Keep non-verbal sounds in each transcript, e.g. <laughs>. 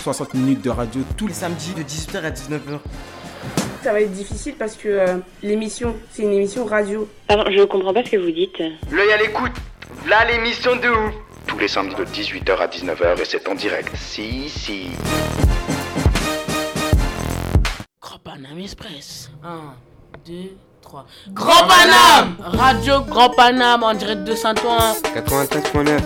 60 minutes de radio tous les samedis de 18h à 19h. Ça va être difficile parce que euh, l'émission, c'est une émission radio. Pardon, je comprends pas ce que vous dites. L'œil à l'écoute. Là l'émission de ouf. tous les samedis de 18h à 19h et c'est en direct. Si, si. Grand Paname Express. 1, 2, 3. Grand Paname Radio Grand Paname en direct de Saint-Ouen. 93.9.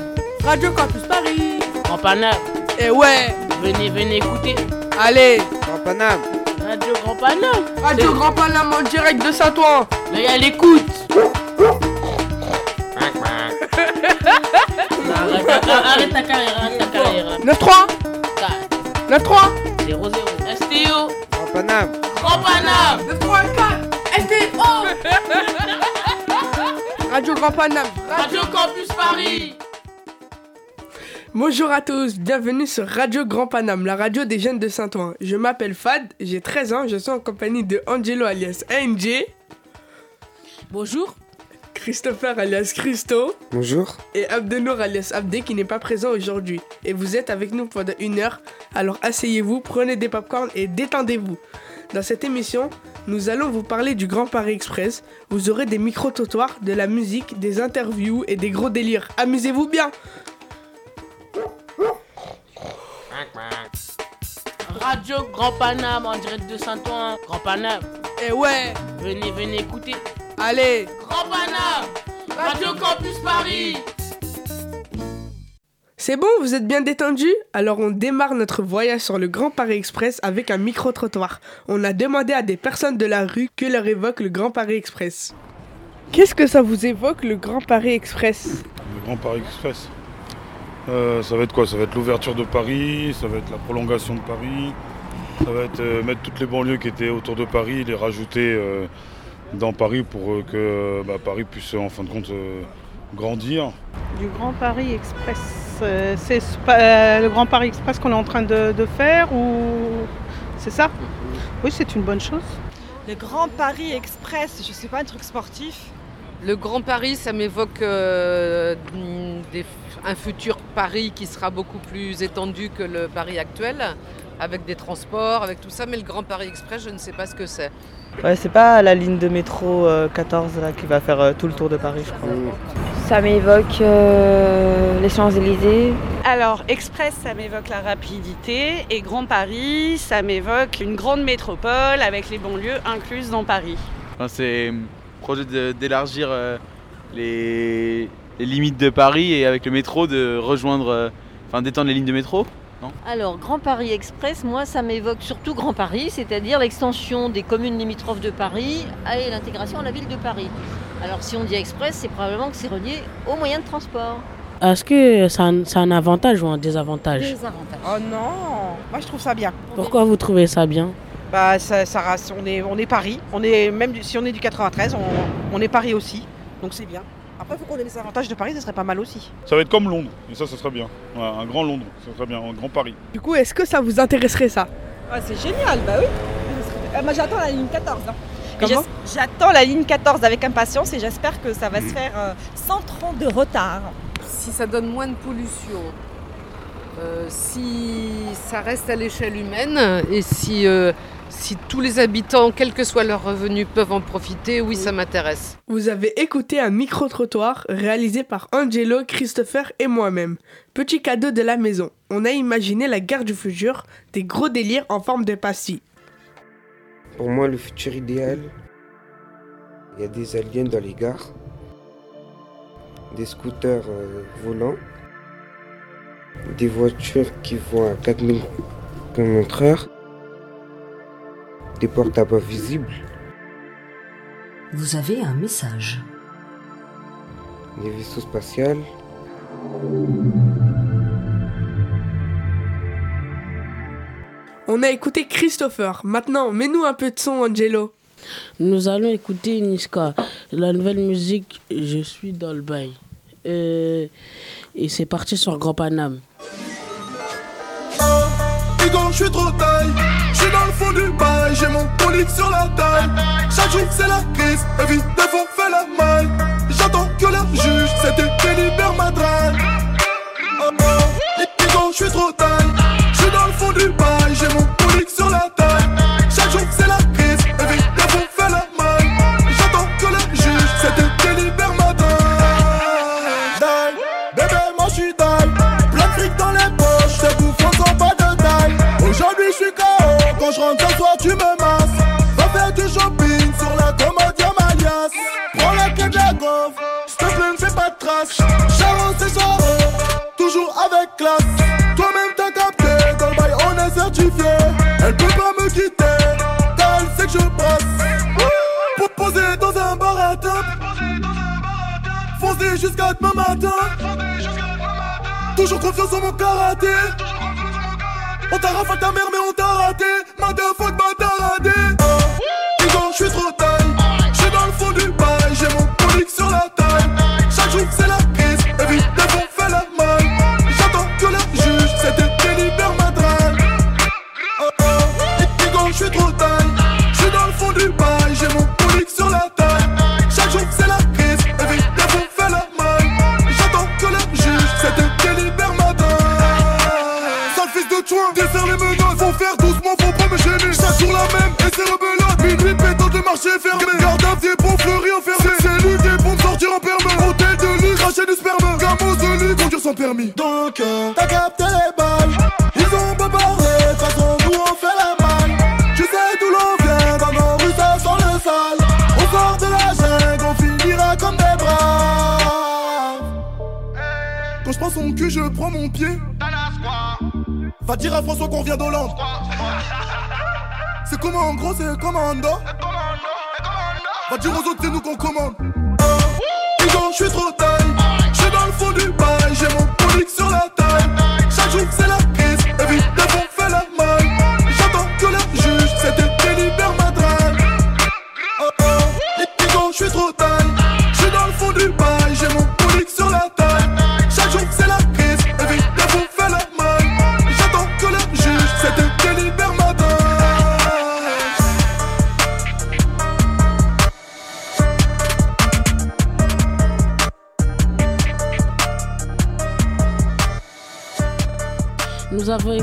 Radio Campus Paris. Grand Paname, Et ouais, venez, venez écouter. allez, Grand Paname. Radio Grand Paname. Radio Grand Paname en direct de Saint-Ouen. L'œil à l'écoute. <laughs> arrête, ta- arrête ta carrière, arrête ta carrière. 9-3, 4, 9-3, 0, 0. STO. Grand Paname. Grand Paname. 9-3 4, SDO. Radio Grand Paname. Radio Campus Paris. Bonjour à tous, bienvenue sur Radio Grand Paname, la radio des jeunes de Saint-Ouen. Je m'appelle Fad, j'ai 13 ans, je suis en compagnie de Angelo alias ANJ, Bonjour. Christopher alias Christo Bonjour. et Abdenour alias Abdé qui n'est pas présent aujourd'hui. Et vous êtes avec nous pendant une heure, alors asseyez-vous, prenez des popcorns et détendez-vous. Dans cette émission, nous allons vous parler du Grand Paris Express. Vous aurez des micro-trottoirs, de la musique, des interviews et des gros délires. Amusez-vous bien Radio Grand Paname en direct de Saint-Ouen. Grand Paname, Et ouais, venez, venez écouter. allez Grand Paname Radio Campus Paris C'est bon, vous êtes bien détendu Alors on démarre notre voyage sur le Grand Paris Express avec un micro-trottoir. On a demandé à des personnes de la rue que leur évoque le Grand Paris Express. Qu'est-ce que ça vous évoque le Grand Paris Express? Le Grand Paris Express? Euh, ça va être quoi? Ça va être l'ouverture de Paris, ça va être la prolongation de Paris, ça va être euh, mettre toutes les banlieues qui étaient autour de Paris, les rajouter euh, dans Paris pour euh, que bah, Paris puisse en fin de compte euh, grandir. du Grand Paris Express. Euh, c'est euh, le Grand Paris Express qu'on est en train de, de faire ou c'est ça? Oui, c'est une bonne chose. Le Grand Paris Express, je sais pas, un truc sportif? Le Grand Paris, ça m'évoque euh, des- un futur Paris qui sera beaucoup plus étendu que le Paris actuel, avec des transports, avec tout ça. Mais le Grand Paris Express, je ne sais pas ce que c'est. Ouais, c'est pas la ligne de métro euh, 14 là, qui va faire euh, tout le tour de Paris, je crois. Ça m'évoque euh, les Champs-Élysées. Alors, Express, ça m'évoque la rapidité. Et Grand Paris, ça m'évoque une grande métropole avec les banlieues incluses dans Paris. c'est projet d'élargir euh, les, les limites de Paris et avec le métro de rejoindre, euh, enfin d'étendre les lignes de métro. Alors, Grand Paris Express, moi, ça m'évoque surtout Grand Paris, c'est-à-dire l'extension des communes limitrophes de Paris et l'intégration à la ville de Paris. Alors, si on dit Express, c'est probablement que c'est relié aux moyens de transport. Est-ce que c'est un, un avantage ou un désavantage? Des avantages. Oh non Moi, je trouve ça bien. Pourquoi vous trouvez ça bien? Bah, ça, on, est, on est Paris. On est, même du- si on est du 93, on, on est Paris aussi. Donc c'est bien. Après, il faut qu'on ait les avantages de Paris, ça serait pas mal aussi. Ça va être comme Londres, et ça, ça serait bien. Ouais, un grand Londres, ça serait bien, un grand Paris. Du coup, est-ce que ça vous intéresserait ça? Ah, c'est génial, bah oui. moi, j'attends la ligne 14. hein. J'attends la ligne 14 avec impatience et j'espère que ça va se faire euh, sans trop de retard. Si ça donne moins de pollution, euh, si ça reste à l'échelle humaine et si, euh, si tous les habitants, quel que soit leur revenu, peuvent en profiter, oui, ça m'intéresse. Vous avez écouté un micro-trottoir réalisé par Angelo, Christopher et moi-même. Petit cadeau de la maison. On a imaginé la gare du futur, des gros délires en forme de pastilles. Pour moi, le futur idéal, il y a des aliens dans les gares, des scooters euh, volants, des voitures qui vont à 4000 km/h, des porte-à-bas visibles, Vous avez un message. des vaisseaux spatials, On a écouté Christopher. Maintenant, mets-nous un peu de son, Angelo. Nous allons écouter Niska, la nouvelle musique Je suis dans le bail. Euh, et c'est parti sur Grand Paname. Hugo, je suis trop taille. Je suis dans le fond du bail, j'ai mon polique sur la taille. Chaque jour c'est la crise, évite de fait la maille. J'attends que la juge, c'était délibère ma drague. Oh oh, Hugo, je suis trop taille. Je suis dans le fond du bail, j'ai mon polique sur la taille. Chaque jour c'est la crise, t'a rafale ta mère, mais on Va dire à François qu'on vient d'Hollande. C'est comment en gros, c'est commando. Va dire aux autres, c'est nous qu'on commande. Hugo, je suis trop taille. Je suis dans le fond du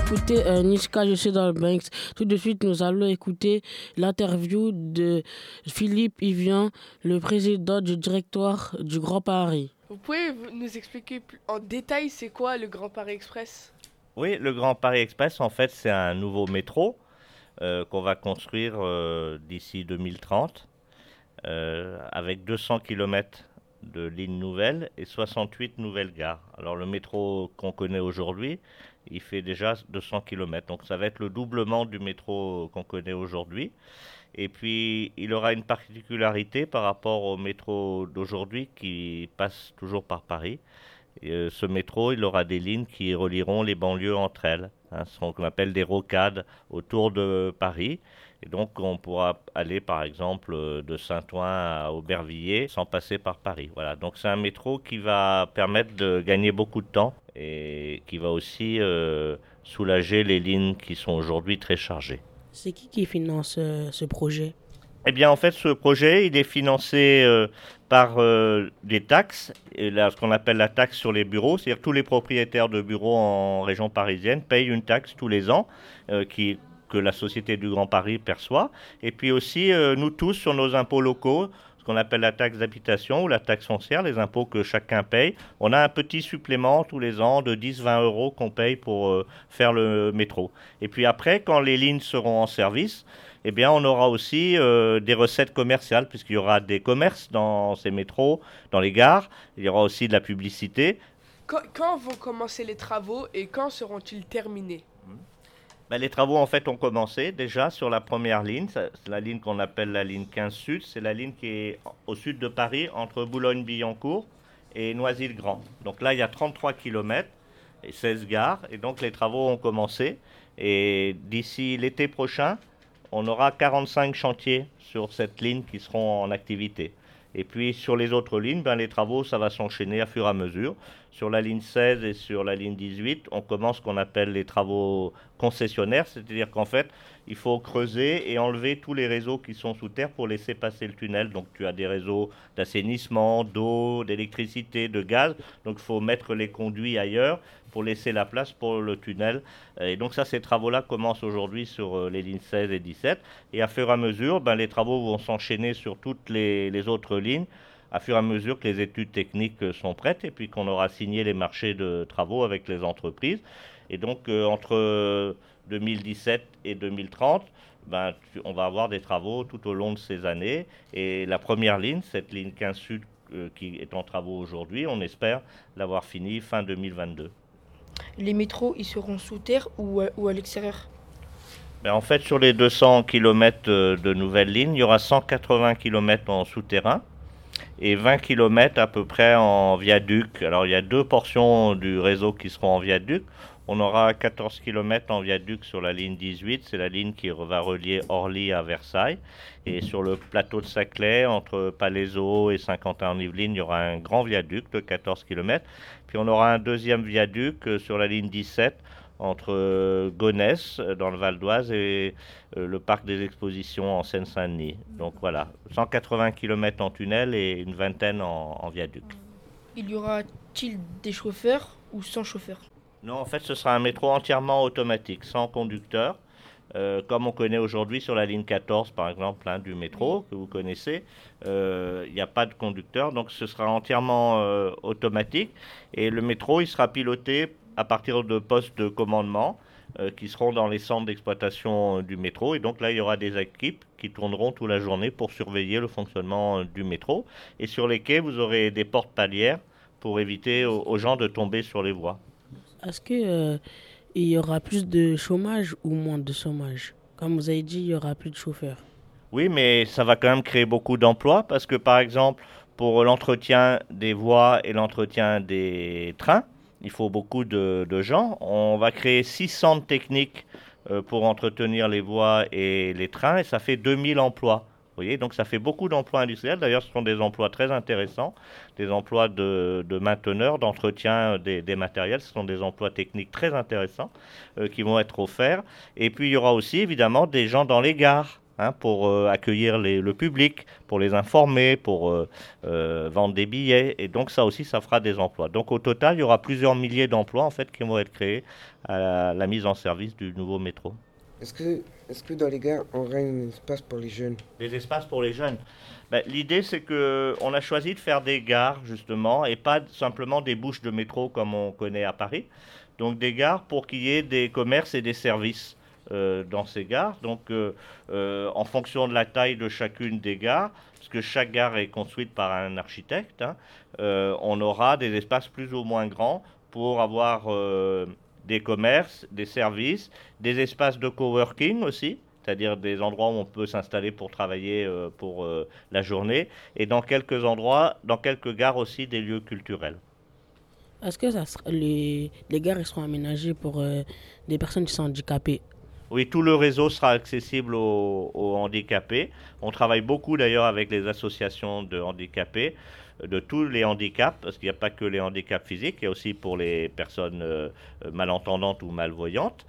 Écouté euh, Niska, je suis dans le Banks. Tout de suite, nous allons écouter l'interview de Philippe Yvian, le président du directoire du Grand Paris. Vous pouvez nous expliquer en détail c'est quoi le Grand Paris Express? Oui, le Grand Paris Express, en fait, c'est un nouveau métro euh, qu'on va construire euh, d'ici 2030 euh, avec 200 km de lignes nouvelles et 68 nouvelles gares. Alors le métro qu'on connaît aujourd'hui, il fait déjà 200 km. Donc ça va être le doublement du métro qu'on connaît aujourd'hui. Et puis il aura une particularité par rapport au métro d'aujourd'hui qui passe toujours par Paris. Euh, ce métro, il aura des lignes qui relieront les banlieues entre elles. Hein, ce qu'on appelle des rocades autour de Paris. Et donc, on pourra aller, par exemple, euh, de Saint-Ouen à Aubervilliers sans passer par Paris. Voilà. Donc, c'est un métro qui va permettre de gagner beaucoup de temps et qui va aussi euh, soulager les lignes qui sont aujourd'hui très chargées. C'est qui qui finance euh, ce projet? Eh bien, en fait, ce projet, il est financé euh, par des taxes, et là, ce qu'on appelle la taxe sur les bureaux, c'est-à-dire que tous les propriétaires de bureaux en région parisienne payent une taxe tous les ans qui, que la Société du Grand Paris perçoit, et puis aussi nous tous sur nos impôts locaux, ce qu'on appelle la taxe d'habitation ou la taxe foncière, les impôts que chacun paye. On a un petit supplément tous les ans de 10-20 euros qu'on paye pour euh, faire le métro. Et puis après, quand les lignes seront en service, eh bien, on aura aussi euh, des recettes commerciales, puisqu'il y aura des commerces dans ces métros, dans les gares. Il y aura aussi de la publicité. quand, quand vont commencer les travaux et quand seront-ils terminés? Ben, les travaux, en fait, ont commencé déjà sur la première ligne. C'est la ligne qu'on appelle la ligne 15 Sud. C'est la ligne qui est au sud de Paris, entre Boulogne-Billancourt et Noisy-le-Grand. Donc là, il y a 33 km et 16 gares. Et donc, les travaux ont commencé. Et d'ici l'été prochain, on aura 45 chantiers sur cette ligne qui seront en activité. Et puis sur les autres lignes, ben, les travaux, ça va s'enchaîner à fur et à mesure. Sur la ligne 16 et sur la ligne 18, on commence ce qu'on appelle les travaux concessionnaires, c'est-à-dire qu'en fait, il faut creuser et enlever tous les réseaux qui sont sous terre pour laisser passer le tunnel. Donc tu as des réseaux d'assainissement, d'eau, d'électricité, de gaz. Donc il faut mettre les conduits ailleurs pour laisser la place pour le tunnel. Et donc ça, ces travaux-là commencent aujourd'hui sur euh, les lignes 16 et 17. Et à fur et à mesure, ben, les travaux vont s'enchaîner sur toutes les, les autres lignes à fur et à mesure que les études techniques euh, sont prêtes et puis qu'on aura signé les marchés de travaux avec les entreprises. Et donc euh, entre 2017 et 2030, ben, tu- on va avoir des travaux tout au long de ces années. Et la première ligne, cette ligne 15 Sud euh, qui est en travaux aujourd'hui, on espère l'avoir finie fin 2022. Les métros, ils seront sous terre ou à, ou à l'extérieur? Ben, en fait, sur les 200 km de nouvelles lignes, il y aura 180 km en souterrain et 20 km à peu près en viaduc. Alors, il y a deux portions du réseau qui seront en viaduc. On aura 14 km en viaduc sur la ligne 18, c'est la ligne qui va relier Orly à Versailles. Et sur le plateau de Saclay, entre Palaiseau et Saint-Quentin-en-Yvelines, il y aura un grand viaduc de 14 km. Puis on aura un deuxième viaduc euh, sur la ligne 17 entre euh, Gonesse, euh, dans le Val d'Oise, et euh, le parc des expositions en Seine-Saint-Denis. Donc voilà, 180 km en tunnel et une vingtaine en, en viaduc. Il y aura-t-il des chauffeurs ou sans chauffeur Non, en fait, ce sera un métro entièrement automatique, sans conducteur, euh, comme on connaît aujourd'hui sur la ligne 14, par exemple, hein, du métro, que vous connaissez. Euh, Il n'y a pas de conducteur, donc ce sera entièrement euh, automatique. Et le métro, il sera piloté à partir de postes de commandement euh, qui seront dans les centres d'exploitation euh, du métro. Et donc là, il y aura des équipes qui tourneront toute la journée pour surveiller le fonctionnement euh, du métro. Et sur les quais, vous aurez des portes palières pour éviter aux- gens de tomber sur les voies. Est-ce que euh, y aura plus de chômage ou moins de chômage? Comme vous avez dit, il y aura plus de chauffeurs. Oui, mais ça va quand même créer beaucoup d'emplois parce que, par exemple, pour l'entretien des voies et l'entretien des trains, il faut beaucoup de, gens. On va créer six centres techniques euh, pour entretenir les voies et les trains et ça fait 2000 emplois. Vous voyez, donc ça fait beaucoup d'emplois industriels. D'ailleurs, ce sont des emplois très intéressants, des emplois de, mainteneurs, d'entretien des, des matériels. Ce sont des emplois techniques très intéressants euh, qui vont être offerts. Et puis, il y aura aussi, évidemment, des gens dans les gares hein, pour euh, accueillir les- le public, pour les informer, pour euh, euh, vendre des billets. Et donc, ça aussi, ça fera des emplois. Donc, au total, il y aura plusieurs milliers d'emplois, en fait, qui vont être créés à la, la mise en service du nouveau métro. Est-ce que, est que dans les gares, on aura un espace pour les jeunes? Des espaces pour les jeunes. Ben, L'idée, c'est que on a choisi de faire des gares, justement, et pas simplement des bouches de métro comme on connaît à Paris. Donc des gares pour qu'il y ait des commerces et des services dans ces gares. Donc euh, euh, en fonction de la taille de chacune des gares, parce que chaque gare est construite par un architecte, hein, euh, on aura des espaces plus ou moins grands pour avoir euh, des commerces, des services, des espaces de coworking aussi, c'est-à-dire des endroits où on peut s'installer pour travailler euh, pour euh, la journée, et dans quelques endroits, dans quelques gares aussi, des lieux culturels. Est-ce que les, gares seront aménagées pour euh, des personnes qui sont handicapées? Oui, tout le réseau sera accessible aux, handicapés. On travaille beaucoup d'ailleurs avec les associations de handicapés, euh, de tous les handicaps, parce qu'il n'y a pas que les handicaps physiques, il y a aussi pour les personnes euh, euh, malentendantes ou malvoyantes,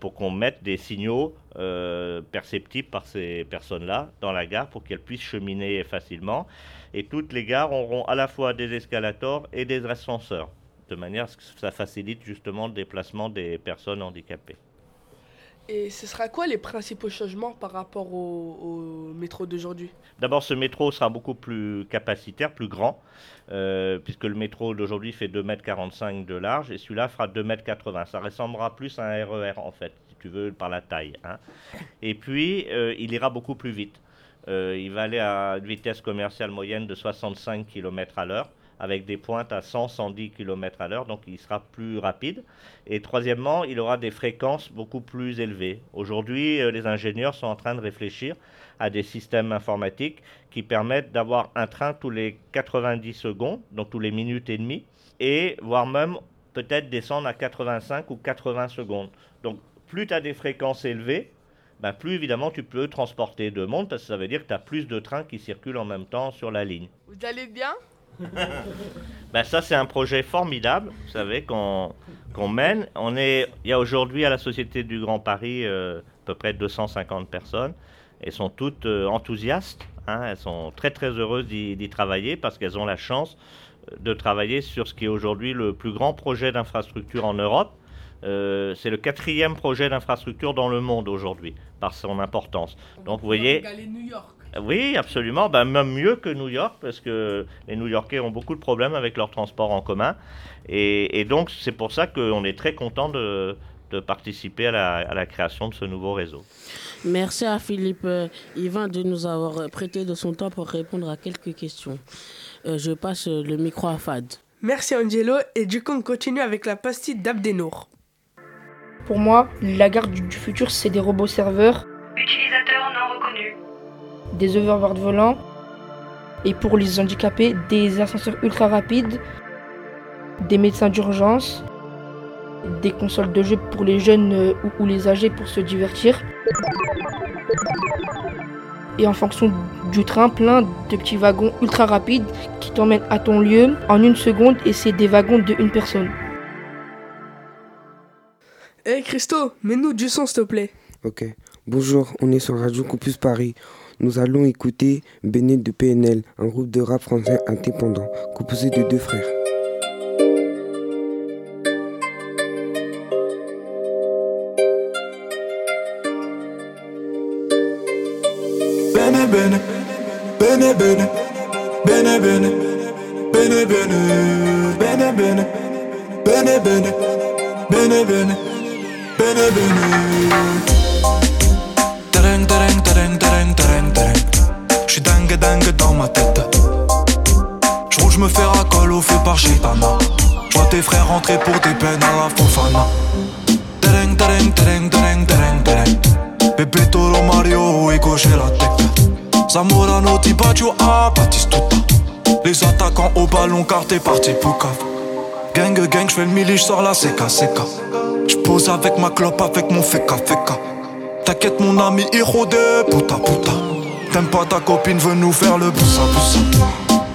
pour qu'on mette des signaux perceptibles par ces personnes-là dans la gare pour qu'elles puissent cheminer facilement. Et toutes les gares auront à la fois des escalators et des ascenseurs, de manière à ce que ça facilite justement le déplacement des personnes handicapées. Et ce sera quoi les principaux changements par rapport au, métro d'aujourd'hui? D'abord, ce métro sera beaucoup plus capacitaire, plus grand, euh, puisque le métro d'aujourd'hui fait 2,45 m de large et celui-là fera 2,80 m. Ça ressemblera plus à un RER en fait, si tu veux, par la taille. hein. Et puis, euh, il ira beaucoup plus vite. Euh, il va aller à une vitesse commerciale moyenne de 65 km à l'heure avec des pointes à 100-110 km à l'heure, donc il sera plus rapide. Et troisièmement, il aura des fréquences beaucoup plus élevées. Aujourd'hui, euh, les ingénieurs sont en train de réfléchir à des systèmes informatiques qui permettent d'avoir un train tous les 90 secondes, donc tous les minutes et demie, et voire même peut-être descendre à 85 ou 80 secondes. Donc plus tu as des fréquences élevées, ben, plus évidemment tu peux transporter de monde parce que ça veut dire que tu as plus de trains qui circulent en même temps sur la ligne. Vous allez bien? <laughs> Ben, ça, c'est un projet formidable, vous savez, qu'on qu'on mène. On est, il y a aujourd'hui à la Société du Grand Paris euh, à peu près 250 personnes. Elles sont toutes euh, enthousiastes. hein. elles sont très très heureuses d'y travailler parce qu'elles ont la chance euh, de travailler sur ce qui est aujourd'hui le plus grand projet d'infrastructure en Europe. Euh, c'est le quatrième projet d'infrastructure dans le monde aujourd'hui, par son importance. Donc vous voyez, New York. Oui, absolument. Ben, même mieux que New York, parce que les New-Yorkais ont beaucoup de problèmes avec leur transport en commun. Et, et donc, c'est pour ça qu'on est très content de, de participer à la, à la création de ce nouveau réseau. Merci à Philippe euh, Yvain de nous avoir prêté de son temps pour répondre à quelques questions. Euh, je passe le micro à Fad. Merci Angelo et du coup on continue avec la pastille d'Abdenour. Pour moi, la gare du, du futur, c'est des robots serveurs, Utilisateur non reconnu. Des overboards volants, et pour les handicapés, des ascenseurs ultra rapides, des médecins d'urgence, des consoles de jeux pour les jeunes euh, ou, les âgés pour se divertir. Et en fonction du train, plein de petits wagons ultra rapides qui t'emmènent à ton lieu en une seconde et c'est des wagons de une personne. Eh Christo, mets-nous du son s'il te plaît. Ok. Bonjour, on est sur Radio Campus Paris. Nous allons écouter Béné de PNL, un groupe de rap français indépendant, composé de deux frères. Bene bene, bene bene, bene bene, bene bene, bene bene, bene bene, bene bene, bene bene. Tereng, tereng, tereng. J'suis dingue, dingue dans ma tête. J'roule, j'me fais racole au feu par Gitana. J'vois tes frères rentrer pour des peines à la Fofana. Tereng, tereng, tereng, tereng, tereng. Pepe Toro Mario et j'ai la tête. Zamorano, Tibaggio, ah, Batistuta. Les attaquants au ballon car t'es parti pour cave. Gang, gang, j'fais le mili, j'sors la CK, CK. J'pose avec ma clope, avec mon feka, feka. T'inquiète mon ami héros de puta puta T'aimes pas ta copine veut nous faire le boussa boussa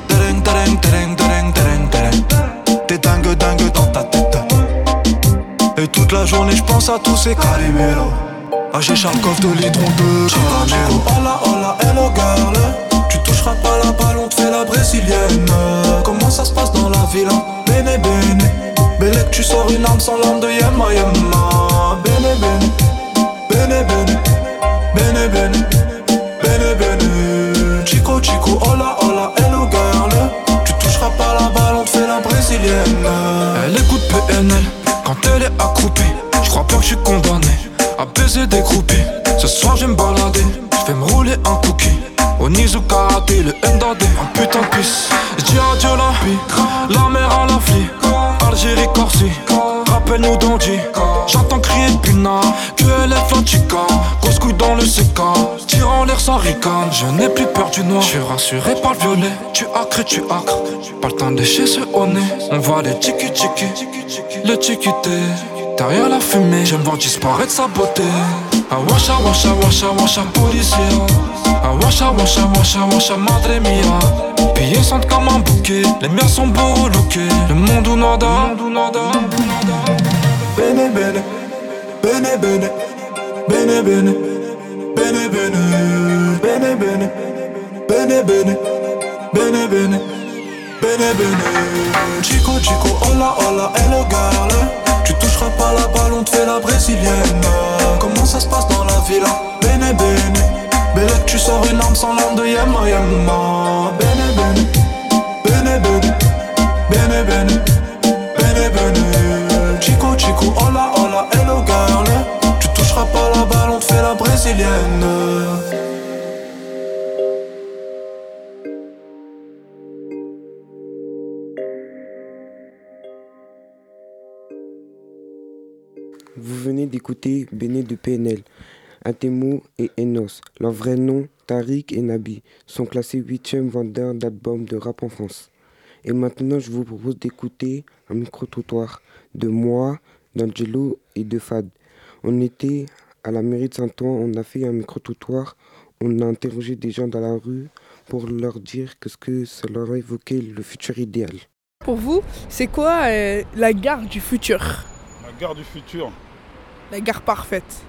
Tereng tereng tereng tereng tereng tereng T'es dingue dingue dans ta tête Et toute la journée j'pense à tous ces caliméros Ah j'ai Charkov de litron de caramelo Hola, hola, hello girl. Tu toucheras pas la balle, on te fait la brésilienne. Comment ça se passe dans la ville? hein? Bene bene. Belle tu sors une arme sans l'arme de Yema Yema. Bene bene. Bene bene. Bene bene. Bene bene. Chico chico, hola, hola, hello girl. Tu toucheras pas la balle, on te fait la brésilienne. Elle écoute PNL quand elle est accroupie Je crois pas que je suis condamné à baiser des groupies Ce soir je me balader Je vais me rouler un cookie Au Nizu Karaté, le Ndade, un putain de pisse J'dis adieu la vie, la mer à la flie Algérie, Corsie, rappelle-nous d'Andy J'entends crier de Latica Grosse couille dans le CK, tire en l'air sans ricane. Je n'ai plus peur du noir, je suis rassuré par le violet. Tu acres, tu acres, pas le temps de lécher ce au nez On voit les tiki tiki, le tiki Derrière la fumée, je me vois disparaître sa beauté. Ah washa washa washa washa policier. Ah washa washa washa madre mia. Pillés sentent comme un bouquet. Les miens sont beaux relookés Le monde ou nada. Bene bene. Bene bene. Bene bene. Bene bene. Bene bene. Bene bene. Bene bene. Bene bene. Chico chico, hola hola, hello girl. Tu toucheras pas la balle, on te fait la brésilienne. Comment ça se passe dans la villa? Bene bene. Belle tu sors une arme sans l'arme de Yama Yama. Bene bene. Bene bene. Bene bene. Bene bene. Chico chico, hola hola, hello girl. Vous venez d'écouter Béné de PNL. Atemo et Enos, leurs vrais noms, Tariq et Nabi, sont classés 8e vendeur d'albums de rap en France. Et maintenant, je vous propose d'écouter un micro-trottoir de moi, d'Angelo et de Fad. On était à la mairie de Saint-Ouen, on a fait un micro-trottoir, on a interrogé des gens dans la rue pour leur dire que ce que ça leur a évoqué le futur idéal. Pour vous, c'est quoi euh, la gare du futur? La gare du futur. La gare parfaite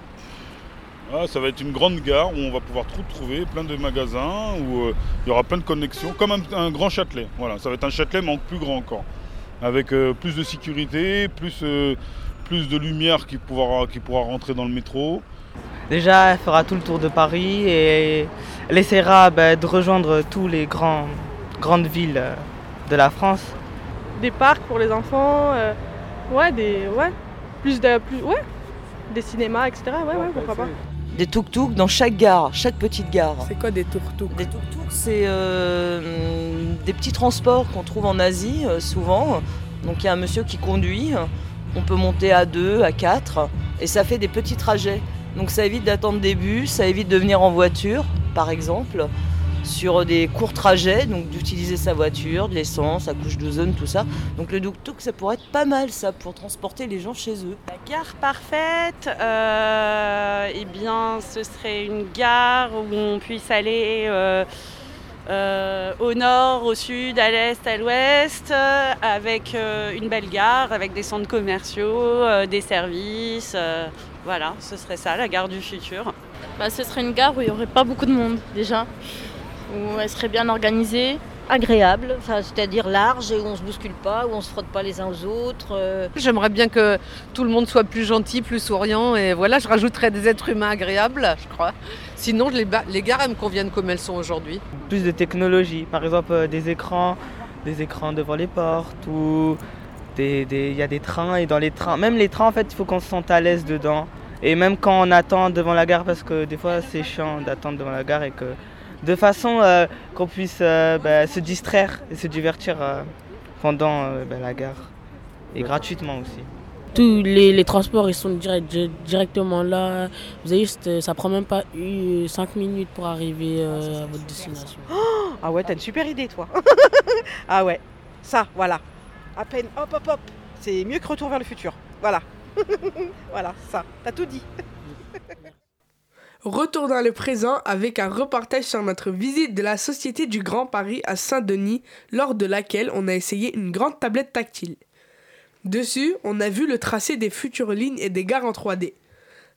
Ah, ça va être une grande gare où on va pouvoir tout trouver, plein de magasins, où euh, il y aura plein de connexions, comme un, un grand Châtelet. Voilà, ça va être un Châtelet, mais en plus grand encore. Avec euh, plus de sécurité, plus, euh, plus de lumière qui pourra, qui pourra rentrer dans le métro. Déjà, elle fera tout le tour de Paris et elle essaiera bah, de rejoindre tous les grands, grandes villes euh, de la France. Des parcs pour les enfants, euh, ouais, des, ouais, plus de, plus, ouais, des cinémas, etc. Ouais, ouais, pourquoi pas. Des tuk-tuk dans chaque gare, chaque petite gare. C'est quoi des tuk-tuk Des tuk-tuk, c'est euh, des petits transports qu'on trouve en Asie euh, souvent. Donc il y a un monsieur qui conduit, on peut monter à deux, à quatre, et ça fait des petits trajets. Donc ça évite d'attendre des bus, ça évite de venir en voiture, par exemple, sur des courts trajets, donc d'utiliser sa voiture, de l'essence, sa couche d'ozone, tout ça. Donc le tuk-tuk, ça pourrait être pas mal ça pour transporter les gens chez eux. La gare parfaite, euh, eh bien, ce serait une gare où on puisse aller euh, euh, au nord, au sud, à l'est, à l'ouest, euh, avec euh, une belle gare, avec des centres commerciaux, des services. voilà, ce serait ça, la gare du futur. Bah, ce serait une gare où il n'y aurait pas beaucoup de monde déjà, où elle serait bien organisée. Agréable, enfin, c'est-à-dire large, où on se bouscule pas, où on se frotte pas les uns aux autres. euh. J'aimerais bien que tout le monde soit plus gentil, plus souriant. Et voilà, je rajouterais des êtres humains agréables, je crois. Sinon, les, les gares, elles me conviennent comme elles sont aujourd'hui. Plus de technologie, par exemple euh, des écrans, des écrans devant les portes, ou des- des- il y a des trains, et dans les trains, même les trains en fait, il faut qu'on se sente à l'aise dedans. Et même quand on attend devant la gare, parce que des fois c'est chiant d'attendre devant la gare, et que de façon euh, qu'on puisse euh, bah, se distraire et se divertir euh, pendant euh, bah, la gare. Et gratuitement aussi. Tous les, les transports, ils sont direct- di- directement là. Vous avez juste, ça prend même pas 5 minutes pour arriver euh, à votre destination. <gasps> Ah ouais, t'as une super idée, toi. <laughs> ah ouais, ça, voilà. À peine, hop, hop, hop. C'est mieux que Retour vers le futur. Voilà. <laughs> voilà, ça. T'as tout dit. Retour dans le présent avec un reportage sur notre visite de la Société du Grand Paris à Saint-Denis, lors de laquelle on a essayé une grande tablette tactile. Dessus, on a vu le tracé des futures lignes et des gares en 3D.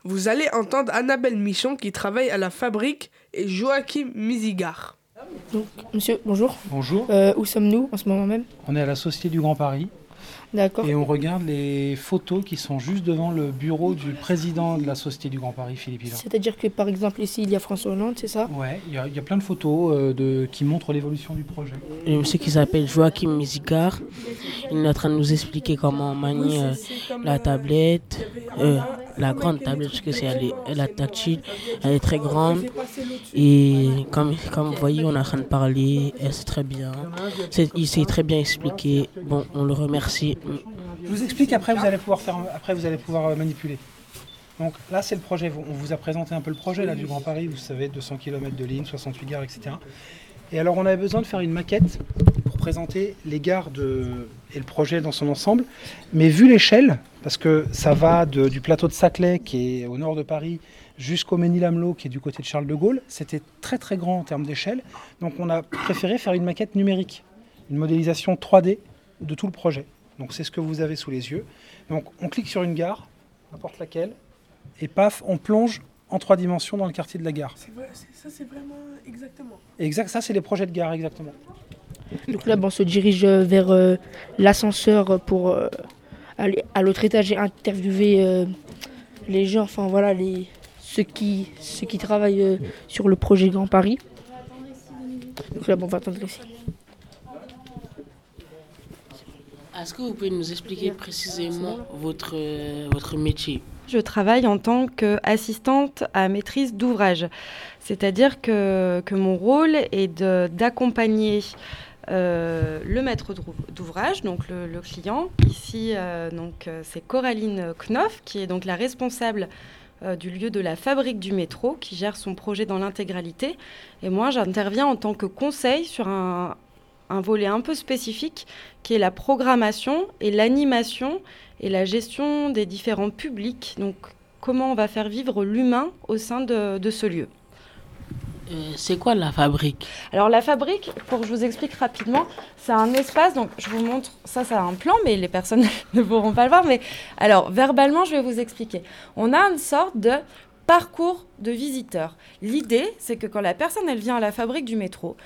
Vous allez entendre Annabelle Michon qui travaille à la fabrique et Joachim Mizigar. Donc, monsieur, bonjour. Bonjour. Euh, où sommes-nous en ce moment même? On est à la Société du Grand Paris. D'accord. Et on regarde les photos qui sont juste devant le bureau du président de la Société du Grand Paris, Philippe. C'est-à-dire que par exemple ici il y a François Hollande, c'est ça? Ouais, il y, a- il y a plein de photos euh, de, qui montrent l'évolution du projet. Il y a un monsieur qui s'appelle Joachim Mizigar. Il est en train de nous expliquer comment manier euh, la tablette, euh, la grande tablette, parce que c'est elle est- la tactile, elle est très grande. Et comme, comme vous voyez, on est en train de parler, elle sait très bien. C'est- Il s'est très bien expliqué. Bon, on le remercie. Je vous explique, après vous allez pouvoir, faire, après, vous allez pouvoir euh, manipuler. Donc là, c'est le projet. On vous a présenté un peu le projet là, du Grand Paris. Vous savez, 200 km de ligne, 68 gares, etc. Et alors, on avait besoin de faire une maquette pour présenter les gares de, et le projet dans son ensemble. Mais vu l'échelle, parce que ça va de- du plateau de Saclay, qui est au nord de Paris, jusqu'au Ménil-Amelot, qui est du côté de Charles de Gaulle, c'était très très grand en termes d'échelle. Donc, on a préféré faire une maquette numérique, une modélisation 3D de tout le projet. Donc, c'est ce que vous avez sous les yeux. Donc, on clique sur une gare, n'importe laquelle, et paf, on plonge en trois dimensions dans le quartier de la gare. C'est vrai, c'est- ça c'est vraiment exactement. Exact, ça c'est les projets de gare, exactement. Donc là, bon, on se dirige euh, vers euh, l'ascenseur pour euh, aller à l'autre étage et interviewer euh, les gens, enfin voilà, les, ceux, qui, ceux qui travaillent euh, sur le projet Grand Paris. Donc là, bon, on va attendre ici. Est-ce que vous pouvez nous expliquer précisément votre, euh, votre métier? Je travaille en tant qu'assistante à maîtrise d'ouvrage. C'est-à-dire que, que mon rôle est d'accompagner euh, le maître d'ouv- d'ouvrage, donc le, client. Ici, euh, c'est Coraline Knopf, qui est donc la responsable du lieu de la fabrique du métro, qui gère son projet dans l'intégralité. Et moi, j'interviens en tant que conseil sur un, un volet un peu spécifique, qui est la programmation et l'animation et la gestion des différents publics donc, comment on va faire vivre l'humain au sein de, de ce lieu? Euh, c'est quoi la fabrique? Alors la fabrique, pour que je vous explique rapidement, c'est un espace, donc je vous montre, ça c'est un plan, mais les personnes <laughs> ne pourront pas le voir, mais alors verbalement je vais vous expliquer. On a une sorte de parcours de visiteurs. L'idée, c'est que quand la personne elle vient à la fabrique du métro,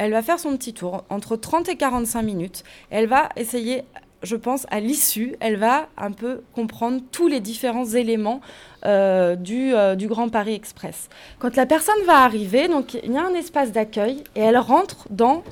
elle va faire son petit tour entre 30 et 45 minutes, elle va essayer je pense, à l'issue, elle va un peu comprendre tous les différents éléments euh, du, euh, du, Grand Paris Express. Quand la personne va arriver, donc il y a un espace d'accueil et elle rentre dans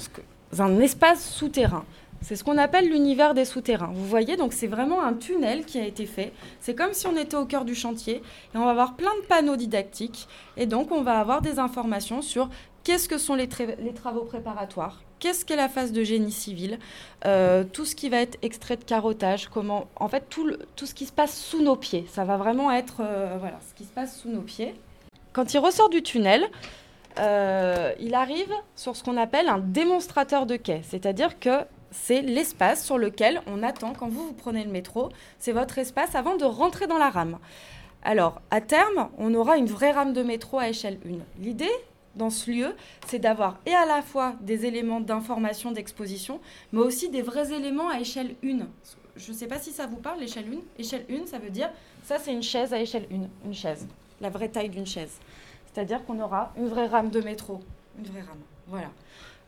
un espace souterrain. C'est ce qu'on appelle l'univers des souterrains. Vous voyez, donc c'est vraiment un tunnel qui a été fait. C'est comme si on était au cœur du chantier et on va avoir plein de panneaux didactiques et donc on va avoir des informations sur qu'est-ce que sont les, travaux préparatoires, qu'est-ce qu'est la phase de génie civil, euh, tout ce qui va être extrait de carottage, comment, en fait, tout ce qui se passe sous nos pieds. Ça va vraiment être euh, voilà, ce qui se passe sous nos pieds. Quand il ressort du tunnel, euh, il arrive sur ce qu'on appelle un démonstrateur de quai, c'est-à-dire que c'est l'espace sur lequel on attend quand vous, vous prenez le métro, c'est votre espace avant de rentrer dans la rame. Alors, à terme, on aura une vraie rame de métro à échelle 1. L'idée, dans ce lieu, c'est d'avoir et à la fois des éléments d'information, d'exposition, mais aussi des vrais éléments à échelle 1. Je ne sais pas si ça vous parle, l'échelle 1. Échelle 1, ça veut dire, ça c'est une chaise à échelle 1, une chaise, la vraie taille d'une chaise. C'est-à-dire qu'on aura une vraie rame de métro, une vraie rame. Voilà.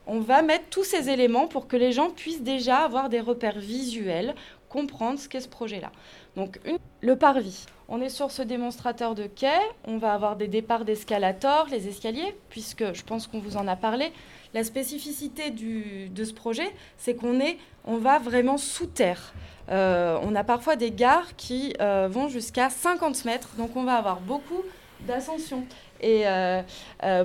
On va mettre tous ces éléments pour que les gens puissent déjà avoir des repères visuels, comprendre ce qu'est ce projet-là. Donc, le parvis. On est sur ce démonstrateur de quai. On va avoir des départs d'escalators, les escaliers, puisque je pense qu'on vous en a parlé. La spécificité de ce projet, c'est qu'on est, on va vraiment sous terre. Euh, on a parfois des gares qui euh, vont jusqu'à 50 mètres, donc on va avoir beaucoup d'ascension et euh,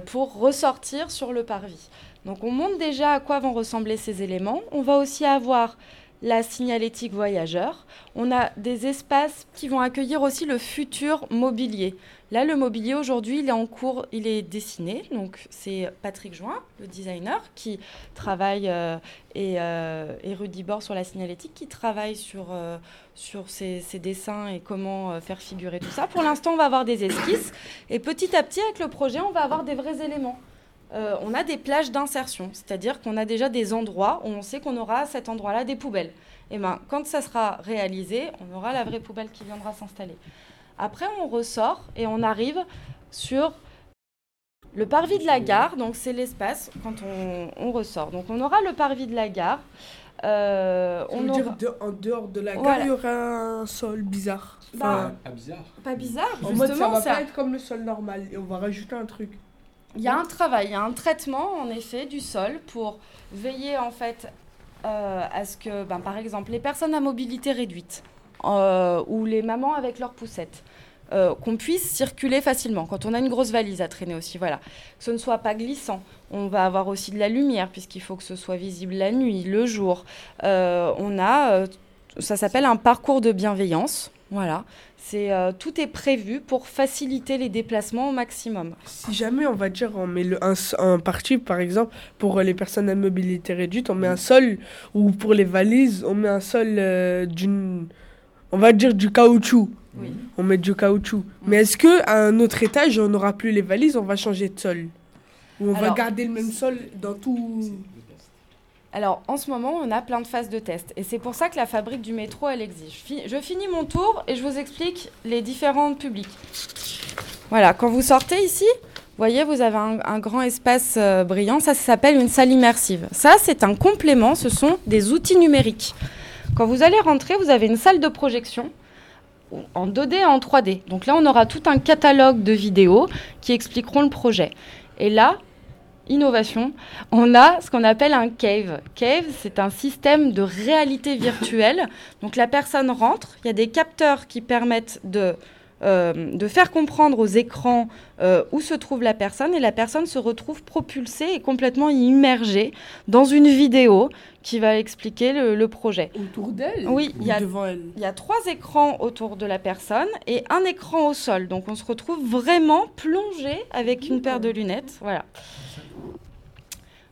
pour ressortir sur le parvis. Donc on montre déjà à quoi vont ressembler ces éléments. On va aussi avoir la signalétique voyageur. On a des espaces qui vont accueillir aussi le futur mobilier. Là, le mobilier aujourd'hui, il est en cours, il est dessiné. Donc, c'est Patrick Join, le designer, qui travaille, euh, et, euh, et, Rudy Bord sur la signalétique, qui travaille sur, euh, sur ces, ces, dessins et comment faire figurer tout ça. Pour l'instant, on va avoir des esquisses. Et petit à petit, avec le projet, on va avoir des vrais éléments. Euh, on a des plages d'insertion, c'est-à-dire qu'on a déjà des endroits où on sait qu'on aura à cet endroit-là des poubelles. Et ben, quand ça sera réalisé, on aura la vraie poubelle qui viendra s'installer. Après, on ressort et on arrive sur le parvis de la gare. Donc, c'est l'espace quand on, ressort. Donc, on aura le parvis de la gare. Euh, on aura... dire en dehors de la gare, il y aura un sol bizarre. Bah, pas bizarre. Pas bizarre. En mode, ça va pas être comme le sol normal. Et on va rajouter un truc. Il y a un travail, il y a un traitement en effet du sol pour veiller en fait euh, à ce que, ben, par exemple, les personnes à mobilité réduite euh, ou les mamans avec leurs poussettes, euh, qu'on puisse circuler facilement. Quand on a une grosse valise à traîner aussi, voilà, que ce ne soit pas glissant. On va avoir aussi de la lumière puisqu'il faut que ce soit visible la nuit, le jour. on a, ça s'appelle un parcours de bienveillance. Voilà, c'est euh, tout est prévu pour faciliter les déplacements au maximum. Si jamais on va dire on met le, un, parti par exemple pour les personnes à mobilité réduite, on met un sol ou pour les valises, on met un sol euh, d'une on va dire du caoutchouc. On met du caoutchouc. Mais est-ce que à un autre étage, on n'aura plus les valises, on va changer de sol? Ou on va garder le même sol dans tout alors, en ce moment, on a plein de phases de test. Et c'est pour ça que la fabrique du métro, elle exige. Je finis mon tour et je vous explique les différents publics. Voilà, quand vous sortez ici, vous voyez, vous avez un, grand espace euh, brillant. Ça, ça s'appelle une salle immersive. Ça, c'est un complément. Ce sont des outils numériques. Quand vous allez rentrer, vous avez une salle de projection en 2D et en 3D. Donc là, on aura tout un catalogue de vidéos qui expliqueront le projet. Et là, innovation, on a ce qu'on appelle un cave. Cave, c'est un système de réalité virtuelle. Donc la personne rentre, il y a des capteurs qui permettent de, euh, de faire comprendre aux écrans euh, où se trouve la personne et la personne se retrouve propulsée et complètement immergée dans une vidéo qui va expliquer le, projet. Autour d'elle Oui, il y, y a trois écrans autour de la personne et un écran au sol. Donc on se retrouve vraiment plongé avec une paire de lunettes. Voilà.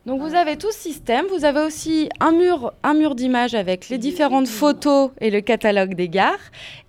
Donc vous avez tout ce système, vous avez aussi un mur, un mur d'images avec les différentes photos et le catalogue des gares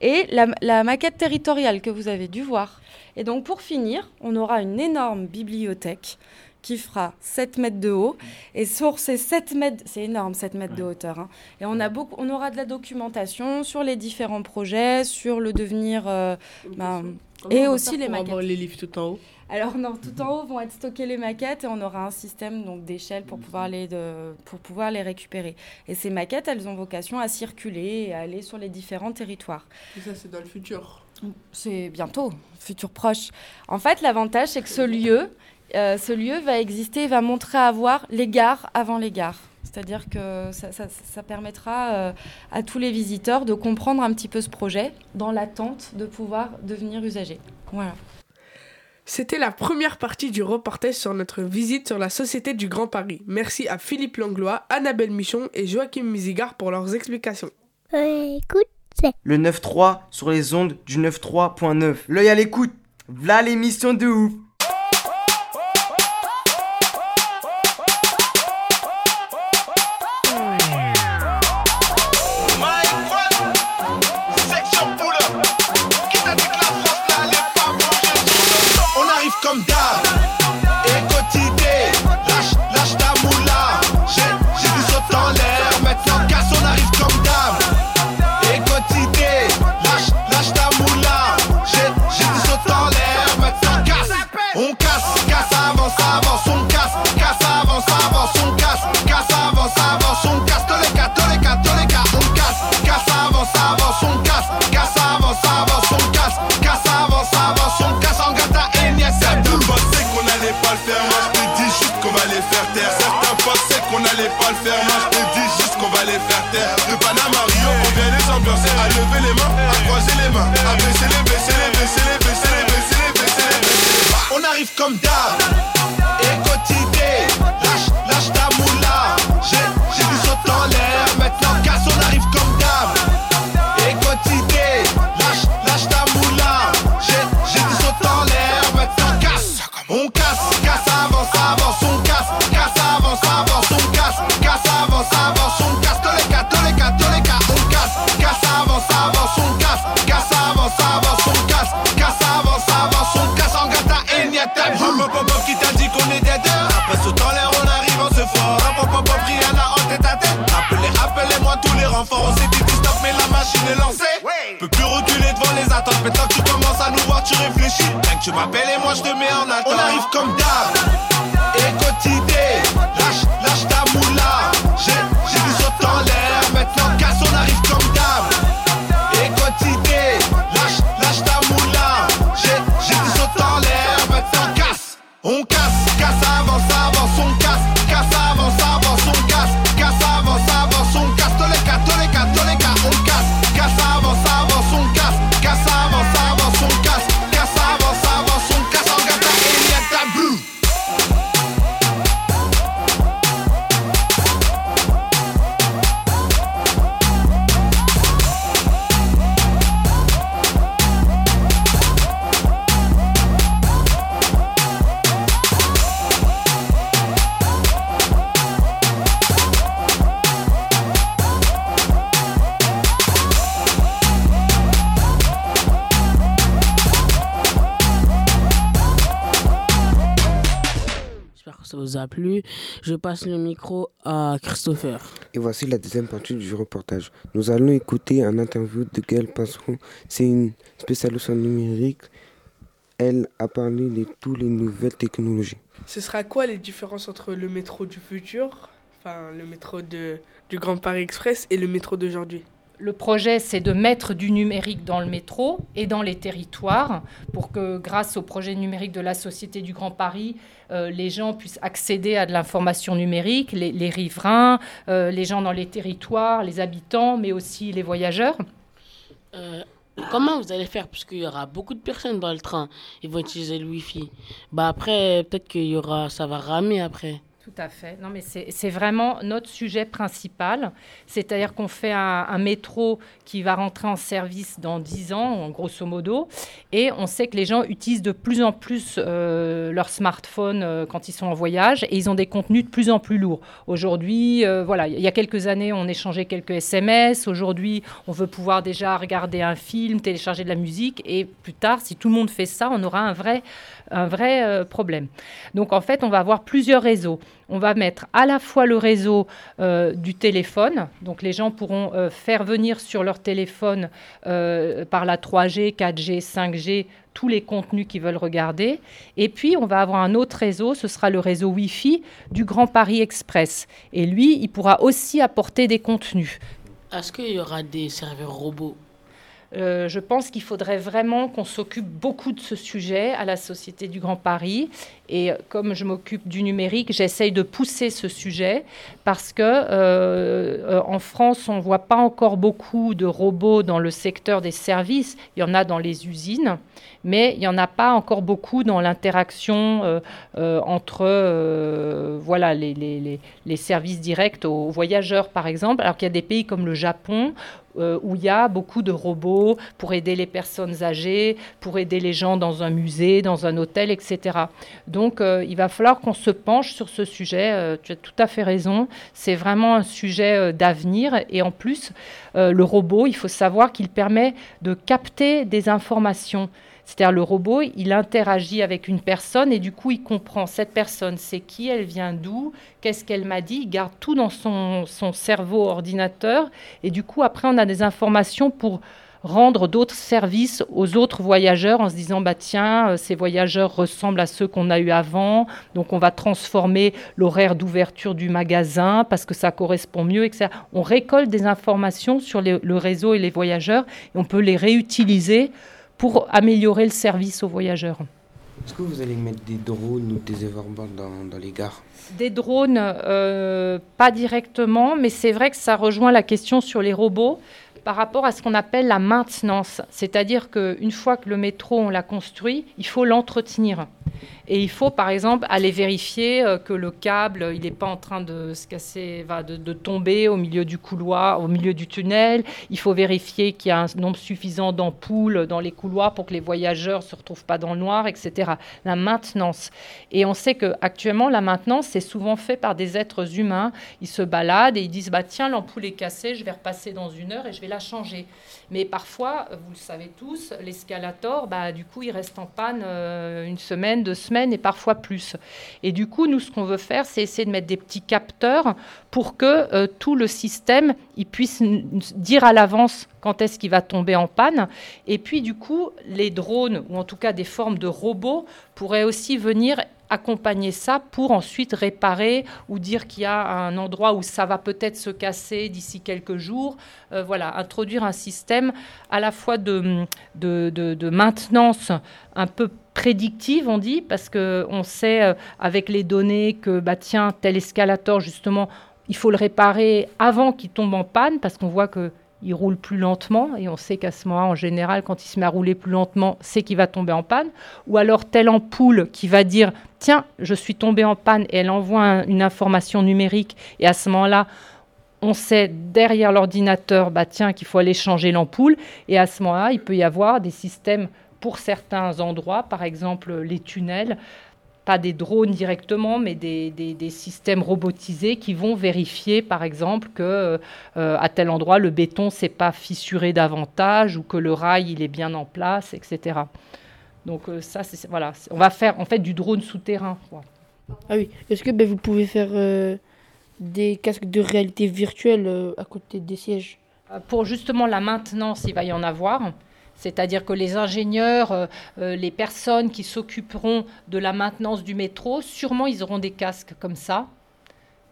et la, la maquette territoriale que vous avez dû voir. Et donc pour finir, on aura une énorme bibliothèque qui fera 7 mètres de haut. Et sur ces 7 mètres, c'est énorme, 7 mètres de hauteur. hein. Et on, a beaucoup, on aura de la documentation sur les différents projets, sur le devenir. euh, ben, et on va aussi les maquettes. les livres tout en haut Alors non, tout en haut vont être stockées les maquettes et on aura un système donc d'échelle pour pouvoir les de, pour pouvoir les récupérer. Et ces maquettes, elles ont vocation à circuler et à aller sur les différents territoires. Et ça, c'est dans le futur. C'est bientôt, futur proche. En fait, l'avantage c'est que ce lieu, euh, ce lieu va exister, et va montrer à voir les gares avant les gares. C'est-à-dire que ça, ça- ça permettra euh, à tous les visiteurs de comprendre un petit peu ce projet dans l'attente de pouvoir devenir usager. Voilà. C'était la première partie du reportage sur notre visite sur la Société du Grand Paris. Merci à Philippe Langlois, Annabelle Michon et Joachim Misigard pour leurs explications. écoute, c'est. Le 9.3 sur les ondes du 9.3.9. L'œil à l'écoute. V'là l'émission de ouf. On casse, casse, avance, avance, on casse, casse, avance, avance, on casse, casse, avance, avance, on casse. Tous les cas, on casse, casse, avance, avance, on casse, casse, avance, avance, on casse, casse, avance, avance, on casse. En gata, Enya, Certains pensaient qu'on allait pas le faire, moi je te dis juste qu'on va les faire taire. Certains pensaient qu'on allait pas le faire, moi je te dis juste qu'on va les faire taire. De Panama Rio, on vient les ambiancer, à lever les mains, à croiser les mains, à baisser les, baisser les, baisser les, baisser les, baisser les, On arrive a plu. Je passe le micro à Christopher. Et voici la deuxième partie du reportage. Nous allons écouter un interview de Gaëlle Pinceron. C'est une spécialiste en numérique. Elle a parlé de toutes les nouvelles technologies. Ce sera quoi les différences entre le métro du futur, enfin le métro de, du Grand Paris Express et le métro d'aujourd'hui? Le projet, c'est de mettre du numérique dans le métro et dans les territoires pour que, grâce au projet numérique de la Société du Grand Paris, euh, les gens puissent accéder à de l'information numérique, les, riverains, euh, les gens dans les territoires, les habitants, mais aussi les voyageurs. Euh, comment vous allez faire? Parce qu'il y aura beaucoup de personnes dans le train. Ils vont utiliser le Wi-Fi. Bah après, peut-être aura, ça va ramer après. Tout à fait. Non, mais c'est vraiment notre sujet principal. C'est-à-dire qu'on fait un, métro qui va rentrer en service dans 10 ans, grosso modo. Et on sait que les gens utilisent de plus en plus euh, leur smartphone euh, quand ils sont en voyage et ils ont des contenus de plus en plus lourds. Aujourd'hui, euh, voilà, il y a quelques années, on échangeait quelques SMS. Aujourd'hui, on veut pouvoir déjà regarder un film, télécharger de la musique. Et plus tard, si tout le monde fait ça, on aura un vrai, un vrai problème. Donc, en fait, on va avoir plusieurs réseaux on va mettre à la fois le réseau euh, du téléphone, donc les gens pourront euh, faire venir sur leur téléphone euh, par la 3G, 4G, 5G tous les contenus qu'ils veulent regarder. Et puis, on va avoir un autre réseau, ce sera le réseau Wi-Fi du Grand Paris Express. Et lui, il pourra aussi apporter des contenus. Est-ce qu'il y aura des serveurs robots euh, je pense qu'il faudrait vraiment qu'on s'occupe beaucoup de ce sujet à la Société du Grand Paris. Et comme je m'occupe du numérique, j'essaye de pousser ce sujet parce que euh, en France, on ne voit pas encore beaucoup de robots dans le secteur des services. Il y en a dans les usines, mais il n'y en a pas encore beaucoup dans l'interaction euh, entre voilà, les, services directs aux voyageurs, par exemple. Alors qu'il y a des pays comme le Japon euh, où il y a beaucoup de robots pour aider les personnes âgées, pour aider les gens dans un musée, dans un hôtel, etc. Donc euh, il va falloir qu'on se penche sur ce sujet. Euh, tu as tout à fait raison. C'est vraiment un sujet d'avenir. Et en plus, le robot, il faut savoir qu'il permet de capter des informations. C'est-à-dire le robot, il interagit avec une personne et du coup, il comprend cette personne, c'est qui, elle vient d'où, qu'est-ce qu'elle m'a dit, il garde tout dans son, cerveau ordinateur. Et du coup, après, on a des informations pour rendre d'autres services aux autres voyageurs en se disant bah tiens euh, ces voyageurs ressemblent à ceux qu'on a eu avant. Donc on va transformer l'horaire d'ouverture du magasin parce que ça correspond mieux etc. On récolte des informations sur le réseau et les voyageurs et on peut les réutiliser pour améliorer le service aux voyageurs. Est-ce que vous allez mettre des drones ou des événements dans, dans les gares? Des drones, euh, pas directement, mais c'est vrai que ça rejoint la question sur les robots par rapport à ce qu'on appelle la maintenance. C'est-à-dire qu'une fois que le métro, on l'a construit, il faut l'entretenir. Et il faut, par exemple, aller vérifier euh, que le câble, il n'est pas en train de se casser, de, tomber au milieu du couloir, au milieu du tunnel. Il faut vérifier qu'il y a un nombre suffisant d'ampoules dans les couloirs pour que les voyageurs ne se retrouvent pas dans le noir, etc. La maintenance. Et on sait qu'actuellement, la maintenance, c'est souvent fait par des êtres humains. Ils se baladent et ils disent, bah, tiens, l'ampoule est cassée, je vais repasser dans une heure et je vais la changer. Mais parfois, vous le savez tous, l'escalator, bah, du coup, il reste en panne euh, une semaine, deux semaines et parfois plus. Et du coup, nous, ce qu'on veut faire, c'est essayer de mettre des petits capteurs pour que euh, tout le système il puisse dire à l'avance quand est-ce qu'il va tomber en panne. Et puis, du coup, les drones, ou en tout cas des formes de robots, pourraient aussi venir accompagner ça pour ensuite réparer ou dire qu'il y a un endroit où ça va peut-être se casser d'ici quelques jours. Euh, voilà, introduire un système à la fois de, de, de, maintenance un peu prédictive, on dit, parce qu'on sait euh, avec les données que, bah, tiens, tel escalator, justement, il faut le réparer avant qu'il tombe en panne, parce qu'on voit que il roule plus lentement et on sait qu'à ce moment en général, quand il se met à rouler plus lentement, c'est qu'il va tomber en panne. Ou alors telle ampoule qui va dire tiens, je suis tombé en panne et elle envoie une information numérique et à ce moment-là, on sait derrière l'ordinateur bah tiens qu'il faut aller changer l'ampoule et à ce moment-là, il peut y avoir des systèmes pour certains endroits, par exemple les tunnels, pas des drones directement, mais des, des, systèmes robotisés qui vont vérifier, par exemple, que euh, à tel endroit le béton s'est pas fissuré davantage ou que le rail il est bien en place, etc. Donc euh, ça, c'est voilà, on va faire en fait du drone souterrain. Ah oui. Est-ce que ben, vous pouvez faire euh, des casques de réalité virtuelle à côté des sièges? Pour justement la maintenance, il va y en avoir. C'est-à-dire que les ingénieurs, euh, euh, les personnes qui s'occuperont de la maintenance du métro, sûrement ils auront des casques comme ça.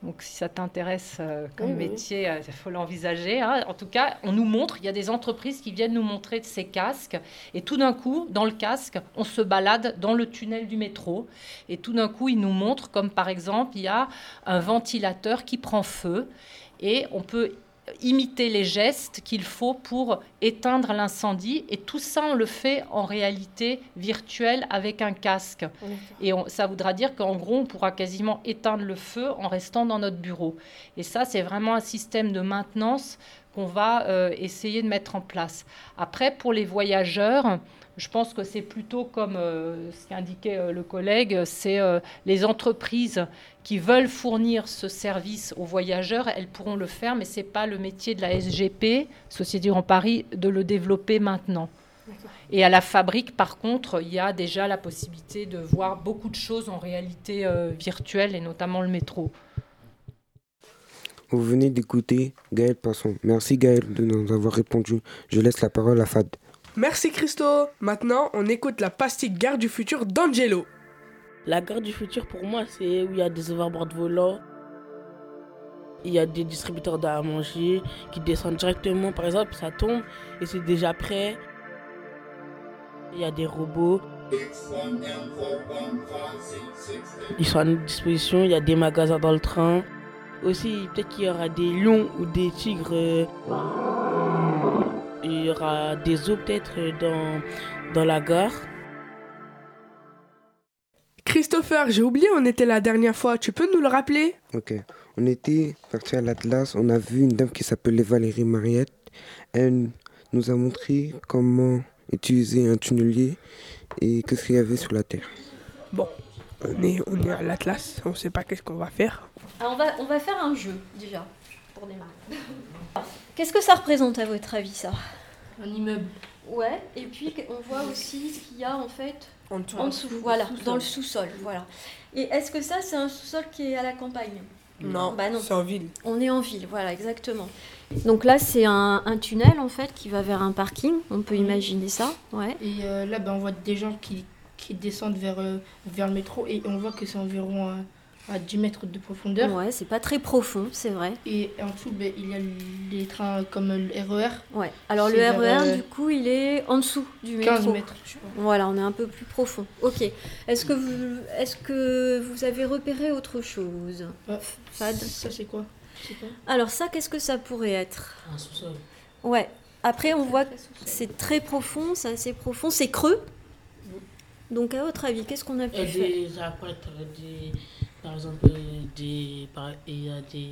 Donc si ça t'intéresse euh, comme métier, il faut l'envisager. Hein. En tout cas, on nous montre, il y a des entreprises qui viennent nous montrer ces casques. Et tout d'un coup, dans le casque, on se balade dans le tunnel du métro. Et tout d'un coup, ils nous montrent, comme par exemple, il y a un ventilateur qui prend feu. Et on peut imiter les gestes qu'il faut pour éteindre l'incendie. Et tout ça, on le fait en réalité virtuelle avec un casque. Et ça voudra dire qu'en gros, on pourra quasiment éteindre le feu en restant dans notre bureau. Et ça, c'est vraiment un système de maintenance qu'on va euh, essayer de mettre en place. Après, pour les voyageurs, je pense que c'est plutôt comme euh, ce qu'indiquait euh, le collègue, c'est les entreprises qui veulent fournir ce service aux voyageurs, elles pourront le faire, mais ce n'est pas le métier de la SGP, Société Grand Paris, de le développer maintenant. Et à la fabrique, par contre, il y a déjà la possibilité de voir beaucoup de choses en réalité virtuelle, et notamment le métro. Vous venez d'écouter Gaël Passon. Merci Gaël de nous avoir répondu. Je laisse la parole à Fad. Merci Christo. Maintenant, on écoute la pastille Gare du futur d'Angelo. La gare du futur, pour moi, c'est où il y a des overboards volants. Il y a des distributeurs d'à manger qui descendent directement. Par exemple, ça tombe et c'est déjà prêt. Il y a des robots. Ils sont à notre disposition. Il y a des magasins dans le train. Aussi, peut-être qu'il y aura des lions ou des tigres. Il y aura des eaux peut-être dans, dans la gare. Christopher, j'ai oublié, on était la dernière fois. Tu peux nous le rappeler? Ok. On était parti à l'Atlas. On a vu une dame qui s'appelait Valérie Mariette. Elle nous a montré comment utiliser un tunnelier et qu'est-ce qu'il y avait sur la Terre. Bon, on est, on est à l'Atlas. On ne sait pas qu'est-ce qu'on va faire. Alors on va, on va faire un jeu déjà, pour démarrer. Qu'est-ce que ça représente à votre avis ça? Un immeuble. Ouais, et puis on voit aussi ce qu'il y a en fait en, dessous, voilà, dans le sous-sol, voilà. Et est-ce que ça c'est un sous-sol qui est à la campagne? Non, bah non. c'est en ville. On est en ville, voilà, exactement. Donc là, c'est un, tunnel en fait qui va vers un parking. On peut imaginer ça, ouais. Et euh, là, ben, on voit des gens qui, qui descendent vers, euh, vers le métro et on voit que c'est environ à 10 mètres de profondeur. Ouais, c'est pas très profond, c'est vrai. Et en dessous, ben, il y a les trains comme le RER. E ouais, alors le RER, e euh, du coup, il est en dessous du métro. 15 mètres, je crois. Voilà, on est un peu plus profond. Ok. Est-ce que vous, est que vous avez repéré autre chose? Fad? Ça, c'est quoi, Alors, ça, qu'est-ce que ça pourrait être? Un sous-sol. Ouais. Après, on voit que c'est très profond, c'est assez profond, c'est creux. Donc, à votre avis, qu'est-ce qu'on a pu faire? des, être des par exemple, des, il y a des.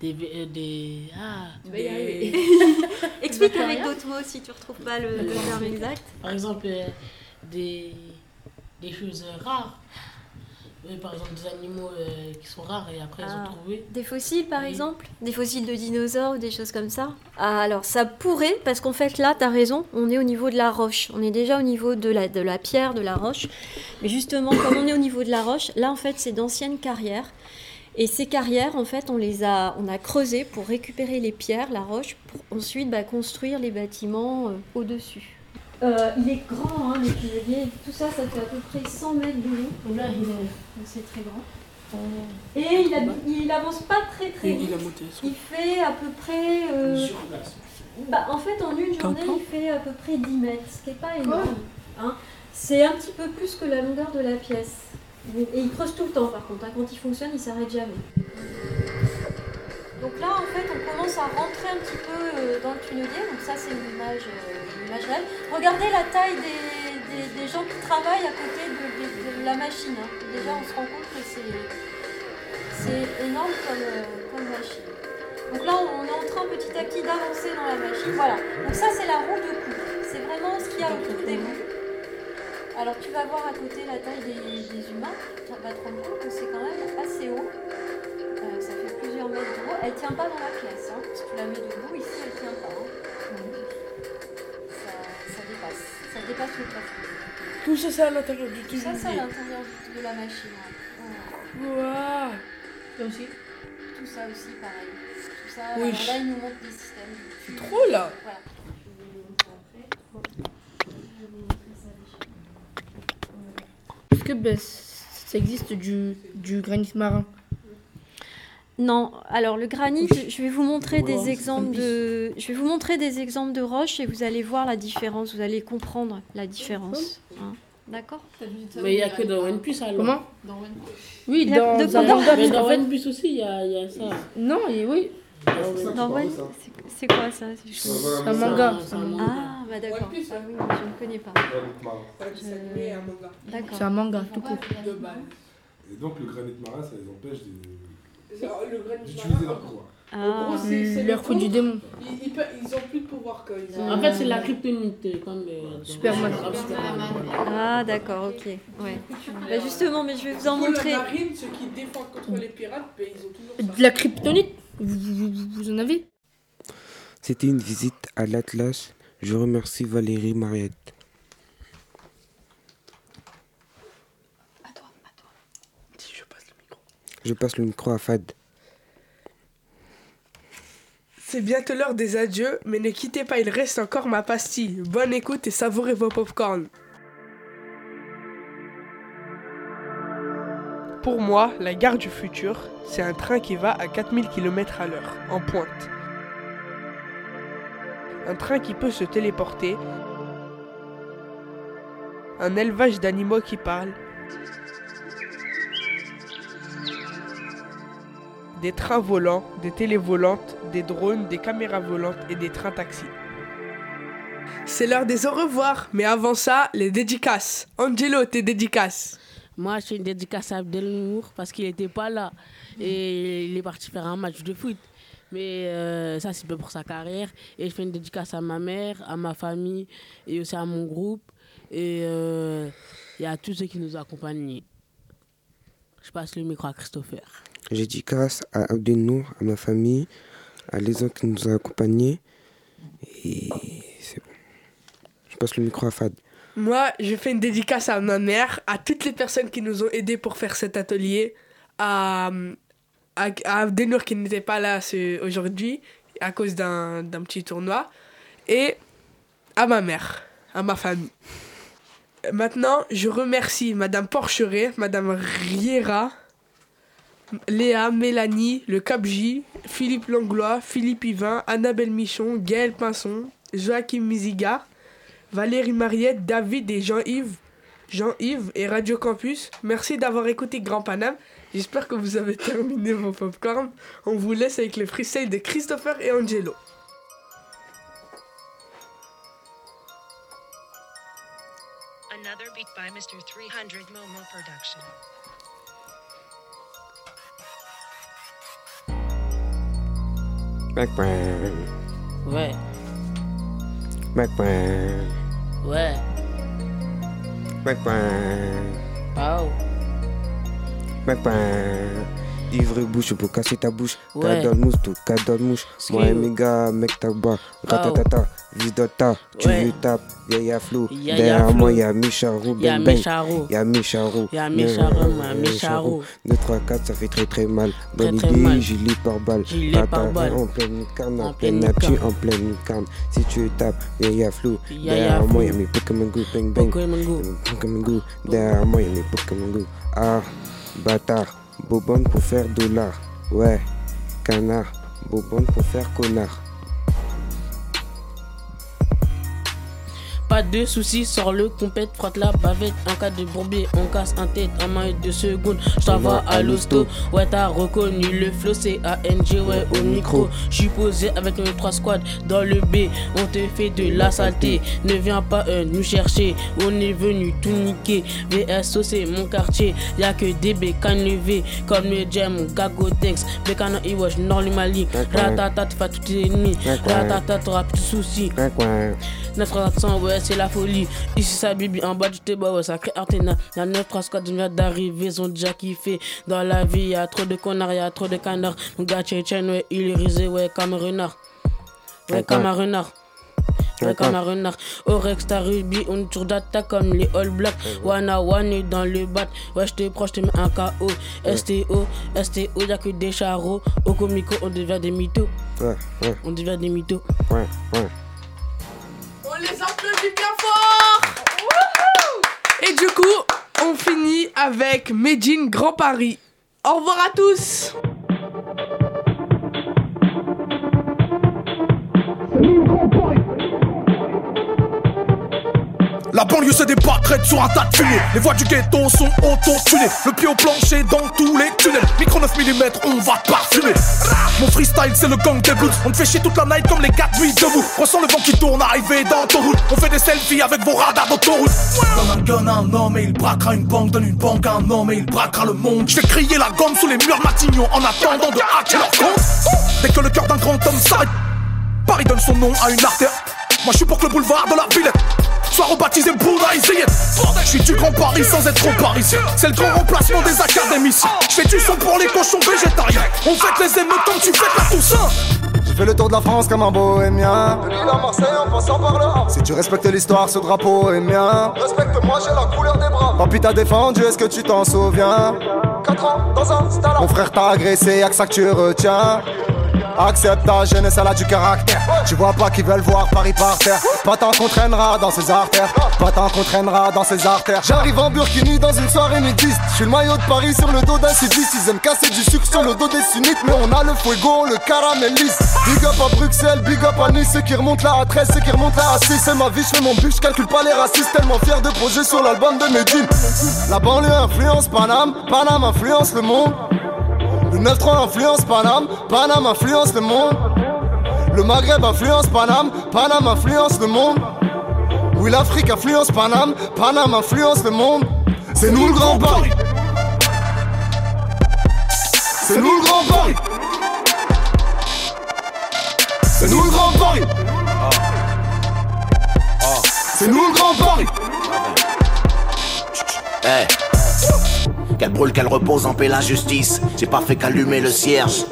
Des. Euh, des ah des... <laughs> Explique avec d'autres mots si tu ne retrouves pas le, terme exact. Par exemple, euh, des, des choses rares par exemple, des animaux euh, qui sont rares et après ils ont ah. trouvé. Des fossiles par exemple? Des fossiles de dinosaures ou des choses comme ça? Ah, Alors ça pourrait, parce qu'en fait là, tu as raison, on est au niveau de la roche. On est déjà au niveau de la, de la pierre, de la roche. Mais justement, comme on est au niveau de la roche, là en fait c'est d'anciennes carrières. Et ces carrières, en fait, on les a, on a creusées pour récupérer les pierres, la roche, pour ensuite bah, construire les bâtiments euh, au-dessus. Euh, il est grand, hein, le Tout ça, ça fait à peu près 100 mètres de long. Là, c'est très grand. Euh, Et il, a, il avance pas très très vite. Il, fait à peu près. Euh, bah, en fait, en une journée, il fait à peu près 10 mètres, ce qui n'est pas énorme. Hein. C'est un petit peu plus que la longueur de la pièce. Et il creuse tout le temps, par contre. Hein. Quand il fonctionne, il s'arrête jamais. Donc là, en fait, on commence à rentrer un petit peu dans le tunnelier. Donc ça, c'est une image. Regardez la taille des, gens qui travaillent à côté de, la machine. Hein. Déjà, on se rend compte que c'est énorme comme, machine. Donc là, on est en train petit à petit d'avancer dans la machine. Voilà. Donc ça, c'est la roue de coupe. C'est vraiment ce qu'il y a autour des roues. Alors tu vas voir à côté la taille des, humains. Tu vas te rendre compte que c'est quand même assez haut. Euh, ça fait plusieurs mètres de haut. Elle tient pas dans la pièce. Hein. Si tu la mets debout, ici, elle tient pas. Hein dépasse le plafond. Tout ça, c'est à l'intérieur du tunnel. Ça, c'est à l'intérieur de la machine. Waouh wow. Là aussi? Tout ça aussi, pareil. Tout ça, oui. là, il nous montre des systèmes. C'est trop là voilà. Est-ce que ben, ça existe du, du granit marin? Non, alors le granit, je vais vous montrer des exemples de, je vais vous montrer des exemples de roches et vous allez voir la différence, vous allez comprendre la différence. Hein. D'accord? Mais il n'y a que dans One Piece alors. Comment? Dans Oui, dans, dans, dans, One Piece aussi, il y, a, y a ça. Non, et oui. Non, ouais, c'est- c'est quoi ça? C'est un manga. Ah, bah d'accord. Ah oui, je ne connais pas. D'accord. C'est un manga, tout court. Et donc le granit marin, ça les empêche de- Le granit d'utiliser marin, leur pouvoir. Ah. En gros, c'est- c'est Leur le coup du démon. Ils, ils pe- ils ont plus de pouvoir quand ils En fait, c'est la kryptonite, comme euh, Superman. Ah, d'accord, ok. Ouais. Bah justement, mais je vais vous en montrer. La marine, ceux qui défendent contre les pirates, ils ont toujours ça. De la kryptonite vous, vous- vous- vous en avez? C'était une visite à l'Atlas. Je remercie Valérie Mariette. Je passe le micro à Fad. C'est bientôt l'heure des adieux, mais ne quittez pas, il reste encore ma pastille. Bonne écoute et savourez vos popcorn. Pour moi, la gare du futur, c'est un train qui va à 4000 km à l'heure, en pointe. Un train qui peut se téléporter. Un élevage d'animaux qui parlent. Des trains volants, des télévolantes, des drones, des caméras volantes et des trains taxis. C'est l'heure des au revoir, mais avant ça, les dédicaces. Angelo, tes dédicaces. Moi, je fais une dédicace à Abdelnour parce qu'il n'était pas là. Et il est parti faire un match de foot. Mais euh, ça, c'est peu pour sa carrière. Et je fais une dédicace à ma mère, à ma famille et aussi à mon groupe. Et, euh, et à tous ceux qui nous accompagnent. Je passe le micro à Christopher. Je dédicace à Abdelnour, à ma famille, à les gens qui nous ont accompagnés. Et c'est bon. Je passe le micro à Fad. Moi, je fais une dédicace à ma mère, à toutes les personnes qui nous ont aidés pour faire cet atelier, à, à, Abdelnour qui n'était pas là aujourd'hui à cause d'un petit tournoi, et à ma mère, à ma famille. Maintenant, je remercie Madame Porcheret, Madame Riera, Léa, Mélanie, le Capji, Philippe Langlois, Philippe Yvain, Annabelle Michon, Gaël Pinson, Joachim Miziga, Valérie Mariette, David et Jean-Yves, Jean-Yves et Radio Campus. Merci d'avoir écouté Grand Paname. J'espère que vous avez terminé vos popcorn. On vous laisse avec le freestyle de Christopher et Angelo. Another beat by Mr. 300 Momo Production. Macburn. What? Macburn. What? Macburn. Oh. Macburn. Ivre bouche pour casser ta bouche. Ouais. Le mousse, tout le mouche. Moi mes gars, mec, bois. Ratatata, vis d'ota. Tu veux tape, y'a Flo. Yaya Derrière moi, y'a Micharo. Y'a bang, bang. Micharo. Y'a Micharo. Y'a Micharo, Euh, ma Micharo. 2, 3, 4, ça fait très très mal. Bonne idée, gilet par balle. En pleine lucarne, en, pleine lucarne. en pleine lucarne. Si tu tapes, y'a Flo. Yaya Derrière moi, y'a mes Pokémon Go, bang bang. Pokémon Go. Derrière moi, y'a mes Pokémon Go. Ah, bâtard. Bobonne pour faire dollar. Ouais, canard. Bobonne pour faire connard. Pas de soucis, sors le compète, frotte la bavette. En cas de bourbier, on casse un tête en moins de secondes. Je t'envoie à l'hosto. Ouais, t'as reconnu le flow, c'est ANG, ouais, au micro. Je suis posé avec nos trois squads dans le B. On te fait de la saleté. Ne viens pas euh, nous chercher. On est venu tout niquer. VSO, c'est mon quartier. Y'a que des bécanes levées. Comme le Jam ou Gagodex. Bécano Iwash, Nord le Mali. Ratata, tu fais tous tes ennemis. Ratata, t'auras plus de soucis. 900, ouais, c'est la folie. Ici, ça bibi en bas du ça crée Artena. Y'a 9 3 squads vient d'arriver, ils ont déjà kiffé. Dans la vie, y'a trop de connards, y'a trop de canards. Mon gars, Tchétchène, ouais, il est risé, ouais, comme un renard. Ouais, comme un renard. Ouais, comme un renard. Au Rex, t'as Ruby, on toujours d'attaque comme les All Blacks. Wana One dans le bat. Ouais, j'te proche, te mets un KO. STO, STO, y'a que des charros. Au comico, on devient des mythos. Ouais, ouais, On devient des mythos. ouais, ouais. On les applaudit bien fort. Et du coup, on finit avec Medine Grand Paris. Au revoir à tous La banlieue c'est des pâquerettes sur un tas de fumée. Les voies du ghetto sont auto-tunées. Le pied au plancher dans tous les tunnels. Micro 9 mm, on va parfumer. Mon freestyle c'est le gang des blues. On te fait chier toute la night comme les 4 nuits debout. Ressens le vent qui tourne arrivé dans ton route. On fait des selfies avec vos radars d'autoroute. Donne un gun un homme et il braquera une banque. Donne une banque à un homme et il braquera le monde. Je vais crier la gomme sous les murs Matignon en attendant de hacker leur compte. Dès que le cœur d'un grand homme s'arrête, Paris donne son nom à une artère. Moi je suis pour que le boulevard de la Villette soit rebaptisé Bouddha Zayed. Je suis du grand Paris sans être trop parisien. C'est le grand remplacement des académiciens. Je fais du son pour les cochons végétariens. On fait les émeutes comme tu fais la Toussaint. J'ai fait le tour de la France comme un bohémien. De Lille à Marseille en passant par là. Si tu respectes l'histoire, ce drapeau est mien. Respecte-moi, j'ai la couleur des bras. Papy t'a défendu, est-ce que tu t'en souviens? 4 ans dans un stade. Mon frère t'a agressé, y'a que ça que tu retiens. Accepte ta jeunesse, elle a du caractère. Tu vois pas qu'ils veulent voir Paris par terre. Pas tant qu'on traînera dans ses artères. Pas tant qu'on traînera dans ses artères. J'arrive en Burkini dans une soirée nudiste. Je suis le maillot de Paris sur le dos d'un civis. Ils aiment casser du sucre sur le dos des sunnites. Mais on a le fuego, le caramélise. Big up à Bruxelles, big up à Nice. Ceux qui remontent là à 13, ceux qui remontent là à 6. C'est ma vie, je fais mon but, je calcule pas les racistes. Tellement fier de projet sur l'album de Medine. La banlieue influence Paname, Paname influence le monde. Le 9-3 influence Paname, Paname influence le monde. Le Maghreb influence Paname, Paname influence le monde. Oui, l'Afrique influence Paname, Paname influence le monde. C'est nous le grand Paris. C'est nous le grand Paris. C'est nous le grand Paris. C'est nous le grand Paris. Eh Qu'elle brûle, qu'elle repose en paix la justice. J'ai pas fait qu'allumer le cierge.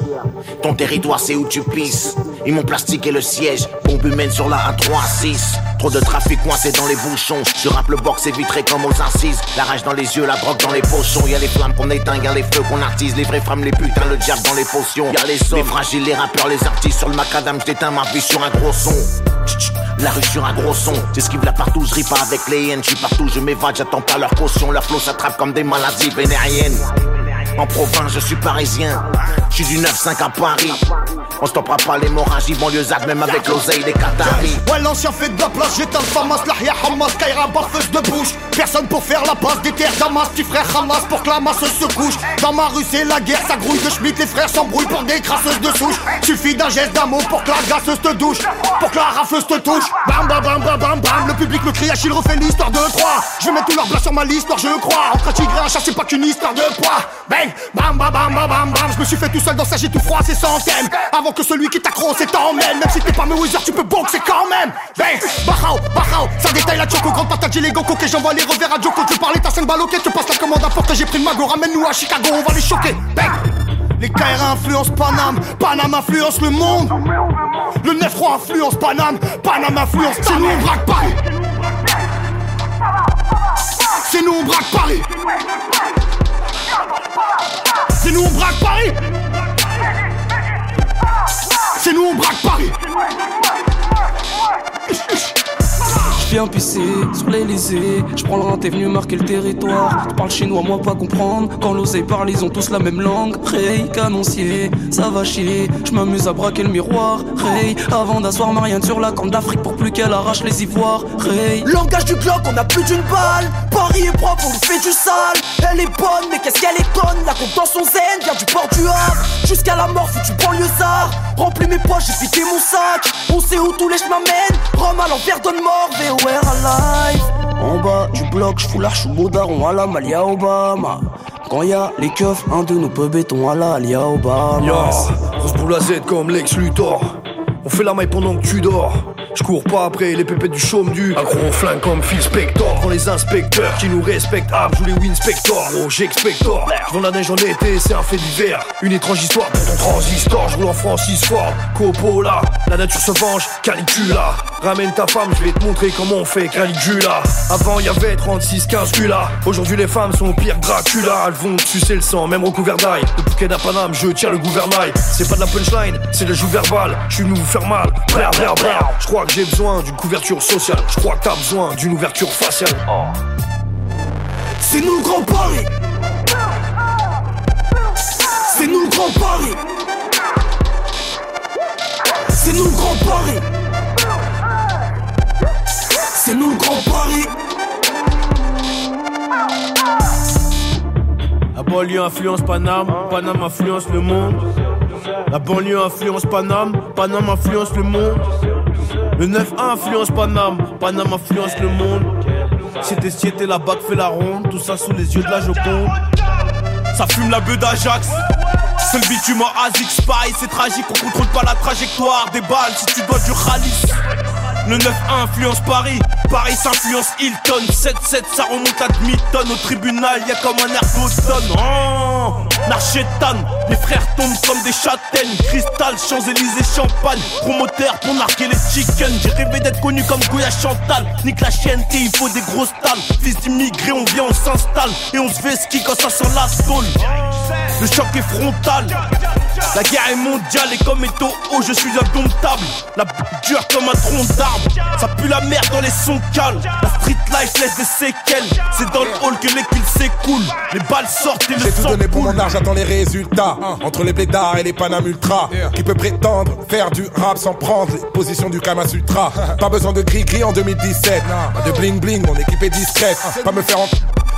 Ton territoire, c'est où tu pisses. Ils m'ont plastiqué le siège. Bombe humaine sur la A36. Trop de trafic coincé dans les bouchons. Je rappe le box est vitré comme aux incises. La rage dans les yeux, la drogue dans les pochons. Y'a les flammes qu'on éteint, y'a les feux qu'on attise. Les vraies femmes, les putains, le diable dans les potions. Y'a les hommes, les fragiles, les rappeurs, les artistes. Sur le macadam, j'éteins ma vie sur un gros son. La rue sur un gros son, j'esquive la partout, je pas avec les haines, je partout, je m'évade, j'attends pas leur caution, leur flow s'attrape comme des maladies vénériennes. En province, je suis parisien, je suis du 9-5 à Paris. On stoppera pas l'hémorragie banlieusarde, même avec l'oseille des Qataris. Ouais, l'ancien fait de la place, j'éteins le famas, l'ahya hamas, kaira, barfeuse de bouche. Personne pour faire la passe des terres Damas, petit frère Hamas pour que la masse se couche. Dans ma rue, c'est la guerre, ça grouille de schmitt, les frères s'embrouillent pour des crasseuses de souche. Suffit d'un geste d'amour pour que la gasseuse te douche, pour que la rafleuse te touche. Bam, bam, bam, bam, bam, bam, le public me crie, Achille refait l'histoire de Troie. Je vais mettre tout leur blas sur ma liste, je crois. Entre un tigre un chat, c'est pas qu'une histoire de poids. Bam, bam, bam, bam, bam, bam, je me suis fait tout seul dans sa j'ai tout froid, c'est centaines. Avant que celui qui t'accroche t'emmène, même si t'es pas Mayweather, tu peux boxer quand même. Bang, bahao, bahao, ça détaille la choco, grande patate, j'ai les gokos, que j'envoie les revers à Joko. Tu parlais ta scène baloquée, tu passes la commande à porte, j'ai pris le mago, ramène-nous à Chicago, on va les choquer. Bang. Les KR influencent Paname, Paname influence le monde. Le 9-3 influence Paname, Paname influence C'est nous on braque Paris. C'est nous on braque Paris. C'est nous on braque Paris. C'est nous on braque Paris. Viens pisser sur l'Elysée. Je prends le rang, t'es venu marquer le territoire. Tu parles chinois, moi pas comprendre. Quand l'osé parle, ils ont tous la même langue. Ray, canoncier, ça va chier. Je m'amuse à braquer le miroir. Ray, avant d'asseoir Marianne sur la corne d'Afrique pour plus qu'elle arrache les ivoires. Ray, Langage du Glock, on a plus d'une balle. Paris est propre, on lui fait du sale. Elle est bonne, mais qu'est-ce qu'elle est conne? La compte dans son zen, vient du port du Havre. Jusqu'à la mort, foutu banlieusard. Remplis mes poches, j'ai vidé mon sac. On sait où tous les chemins mènent. Rome à l'envers, donne mort, Alive. En bas du bloc, je fous l'arche au daron à la Malia Obama. Quand y a les keufs, un de nos peu béton à la Alia Obama. Yo, grosse boule à Z comme Lex Luthor. On fait la maille pendant que tu dors. Je cours pas après les pépettes du chaume du Un gros flingue comme Phil Spector. Quand les inspecteurs qui nous respectent. Ah, joue les Winspector. Oh j'expector. Dans la neige en été c'est un fait divers. Une étrange histoire pour ton transistor. Je roule en Francis Ford Coppola. La nature se venge Calicula Ramène ta femme je vais te montrer comment on fait Caligula. Avant y avait 36 15 culas Aujourd'hui les femmes sont pire que Dracula. Elles vont sucer le sang même recouvert d'ail Le bouquet à Paname je tire le gouvernail. C'est pas de la punchline c'est de la joue verbale Je suis venu vous faire mal. Brr brr brr Je crois que j'ai besoin d'une couverture sociale. Je crois que t'as besoin d'une ouverture faciale. C'est nous le grand Paris. C'est nous le grand Paris. C'est nous le grand Paris. C'est nous le grand Paris. La banlieue influence Paname, Paname influence le monde. La banlieue influence Paname, Paname influence le monde. Le 9-1 influence Paname, Paname influence le monde. C'était c'était la bac fait la ronde, tout ça sous les yeux de la Joconde. Ça fume la bœuf d'Ajax. Le bitume en ASIC Spy, c'est tragique, on contrôle pas la trajectoire des balles si tu dois du rallye. Le 9-1 influence Paris, Paris s'influence Hilton. 7-7 ça remonte à demi-tonne. Au tribunal y'a comme un air d'automne Oh Narchetan, les frères tombent comme des châtaignes. Cristal, Champs-Élysées, Champagne. Promoteur pour narquer les chickens. J'ai rêvé d'être connu comme Goya Chantal. Nique la chienne il faut des grosses talles. Fils d'immigrés, on vient, on s'installe. Et on se fait ski quand ça sent la saule Le choc est frontal la guerre est mondiale et comme haut, je suis indomptable. La b dure comme un tronc d'arbre. Ça pue la merde dans les sons calmes. La street life laisse des séquelles. C'est dans le hall que les kills s'écoulent. Les balles sortent et le J'ai tout donné pour mon art, j'attends les résultats. Entre les blédards et les Panam Ultra. Qui peut prétendre faire du rap sans prendre les positions du Kama Sutra? <laughs> Pas besoin de gris-gris en 2017. Pas de bling-bling, mon équipe est discrète. Pas me faire en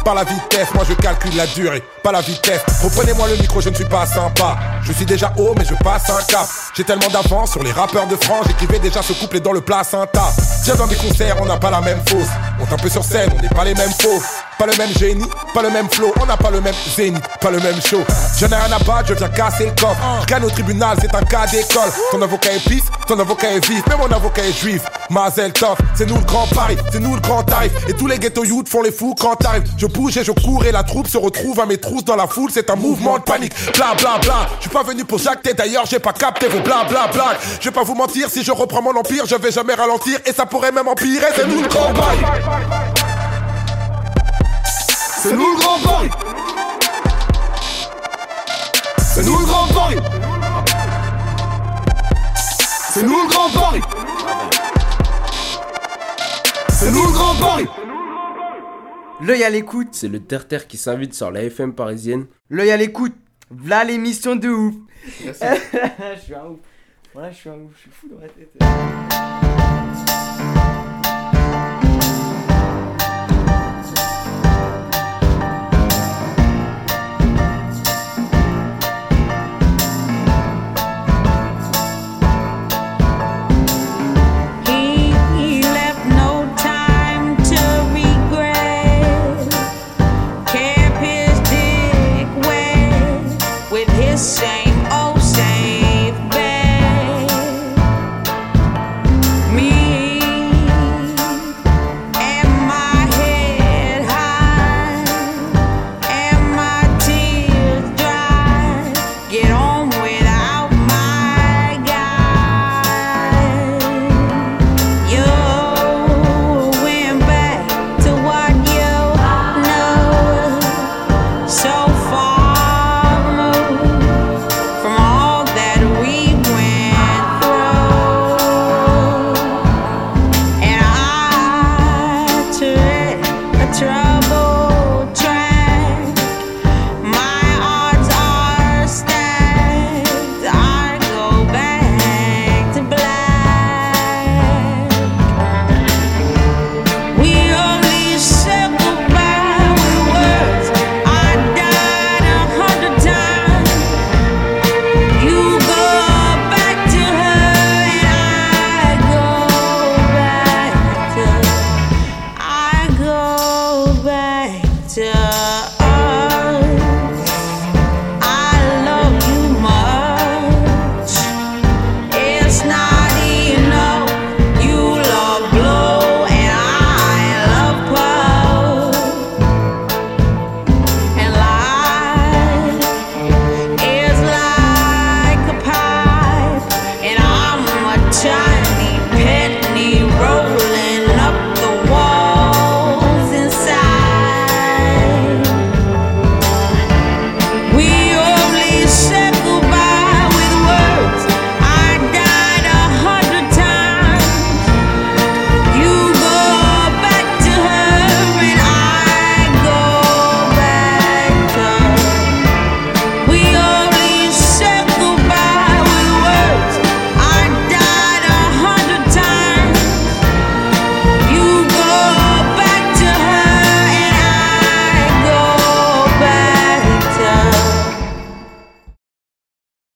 par la vitesse, moi je calcule la durée, pas la vitesse. Reprenez-moi le micro, je ne suis pas sympa. Je suis déjà haut, mais je passe un cap. J'ai tellement d'avance sur les rappeurs de France, j'écrivais déjà ce couplet dans le placenta. Viens dans des concerts, on n'a pas la même fosse. On est un peu sur scène, on n'est pas les mêmes faux. Pas le même génie, pas le même flow, on n'a pas le même zénith, pas le même show. Je n'ai rien à battre, je viens casser le coffre. Gagne au tribunal, c'est un cas d'école. Ton avocat est pisse, ton avocat est vif, mais mon avocat est juif. Mazel tov, c'est nous le grand Paris, c'est nous le grand tarif. Et tous les ghetto youth font les fous quand t'arrives. Je bouge et je cours et la troupe se retrouve à mes trousses dans la foule, c'est un mouvement de panique. Bla bla bla, je suis pas venu pour jacter, d'ailleurs j'ai pas capté vos bla bla bla. Je vais pas vous mentir, si je reprends mon empire, je vais jamais ralentir et ça pourrait même empirer. C'est nous le grand Paris. C'est nous le grand Paris C'est nous le grand Paris C'est nous le grand Paris C'est nous le grand Paris L'œil à l'écoute. C'est le terre-terre qui s'invite sur la FM parisienne. L'œil à l'écoute. V'là l'émission de ouf. Merci. <laughs> je suis un ouf. Voilà, je suis un ouf. Je suis fou dans la tête.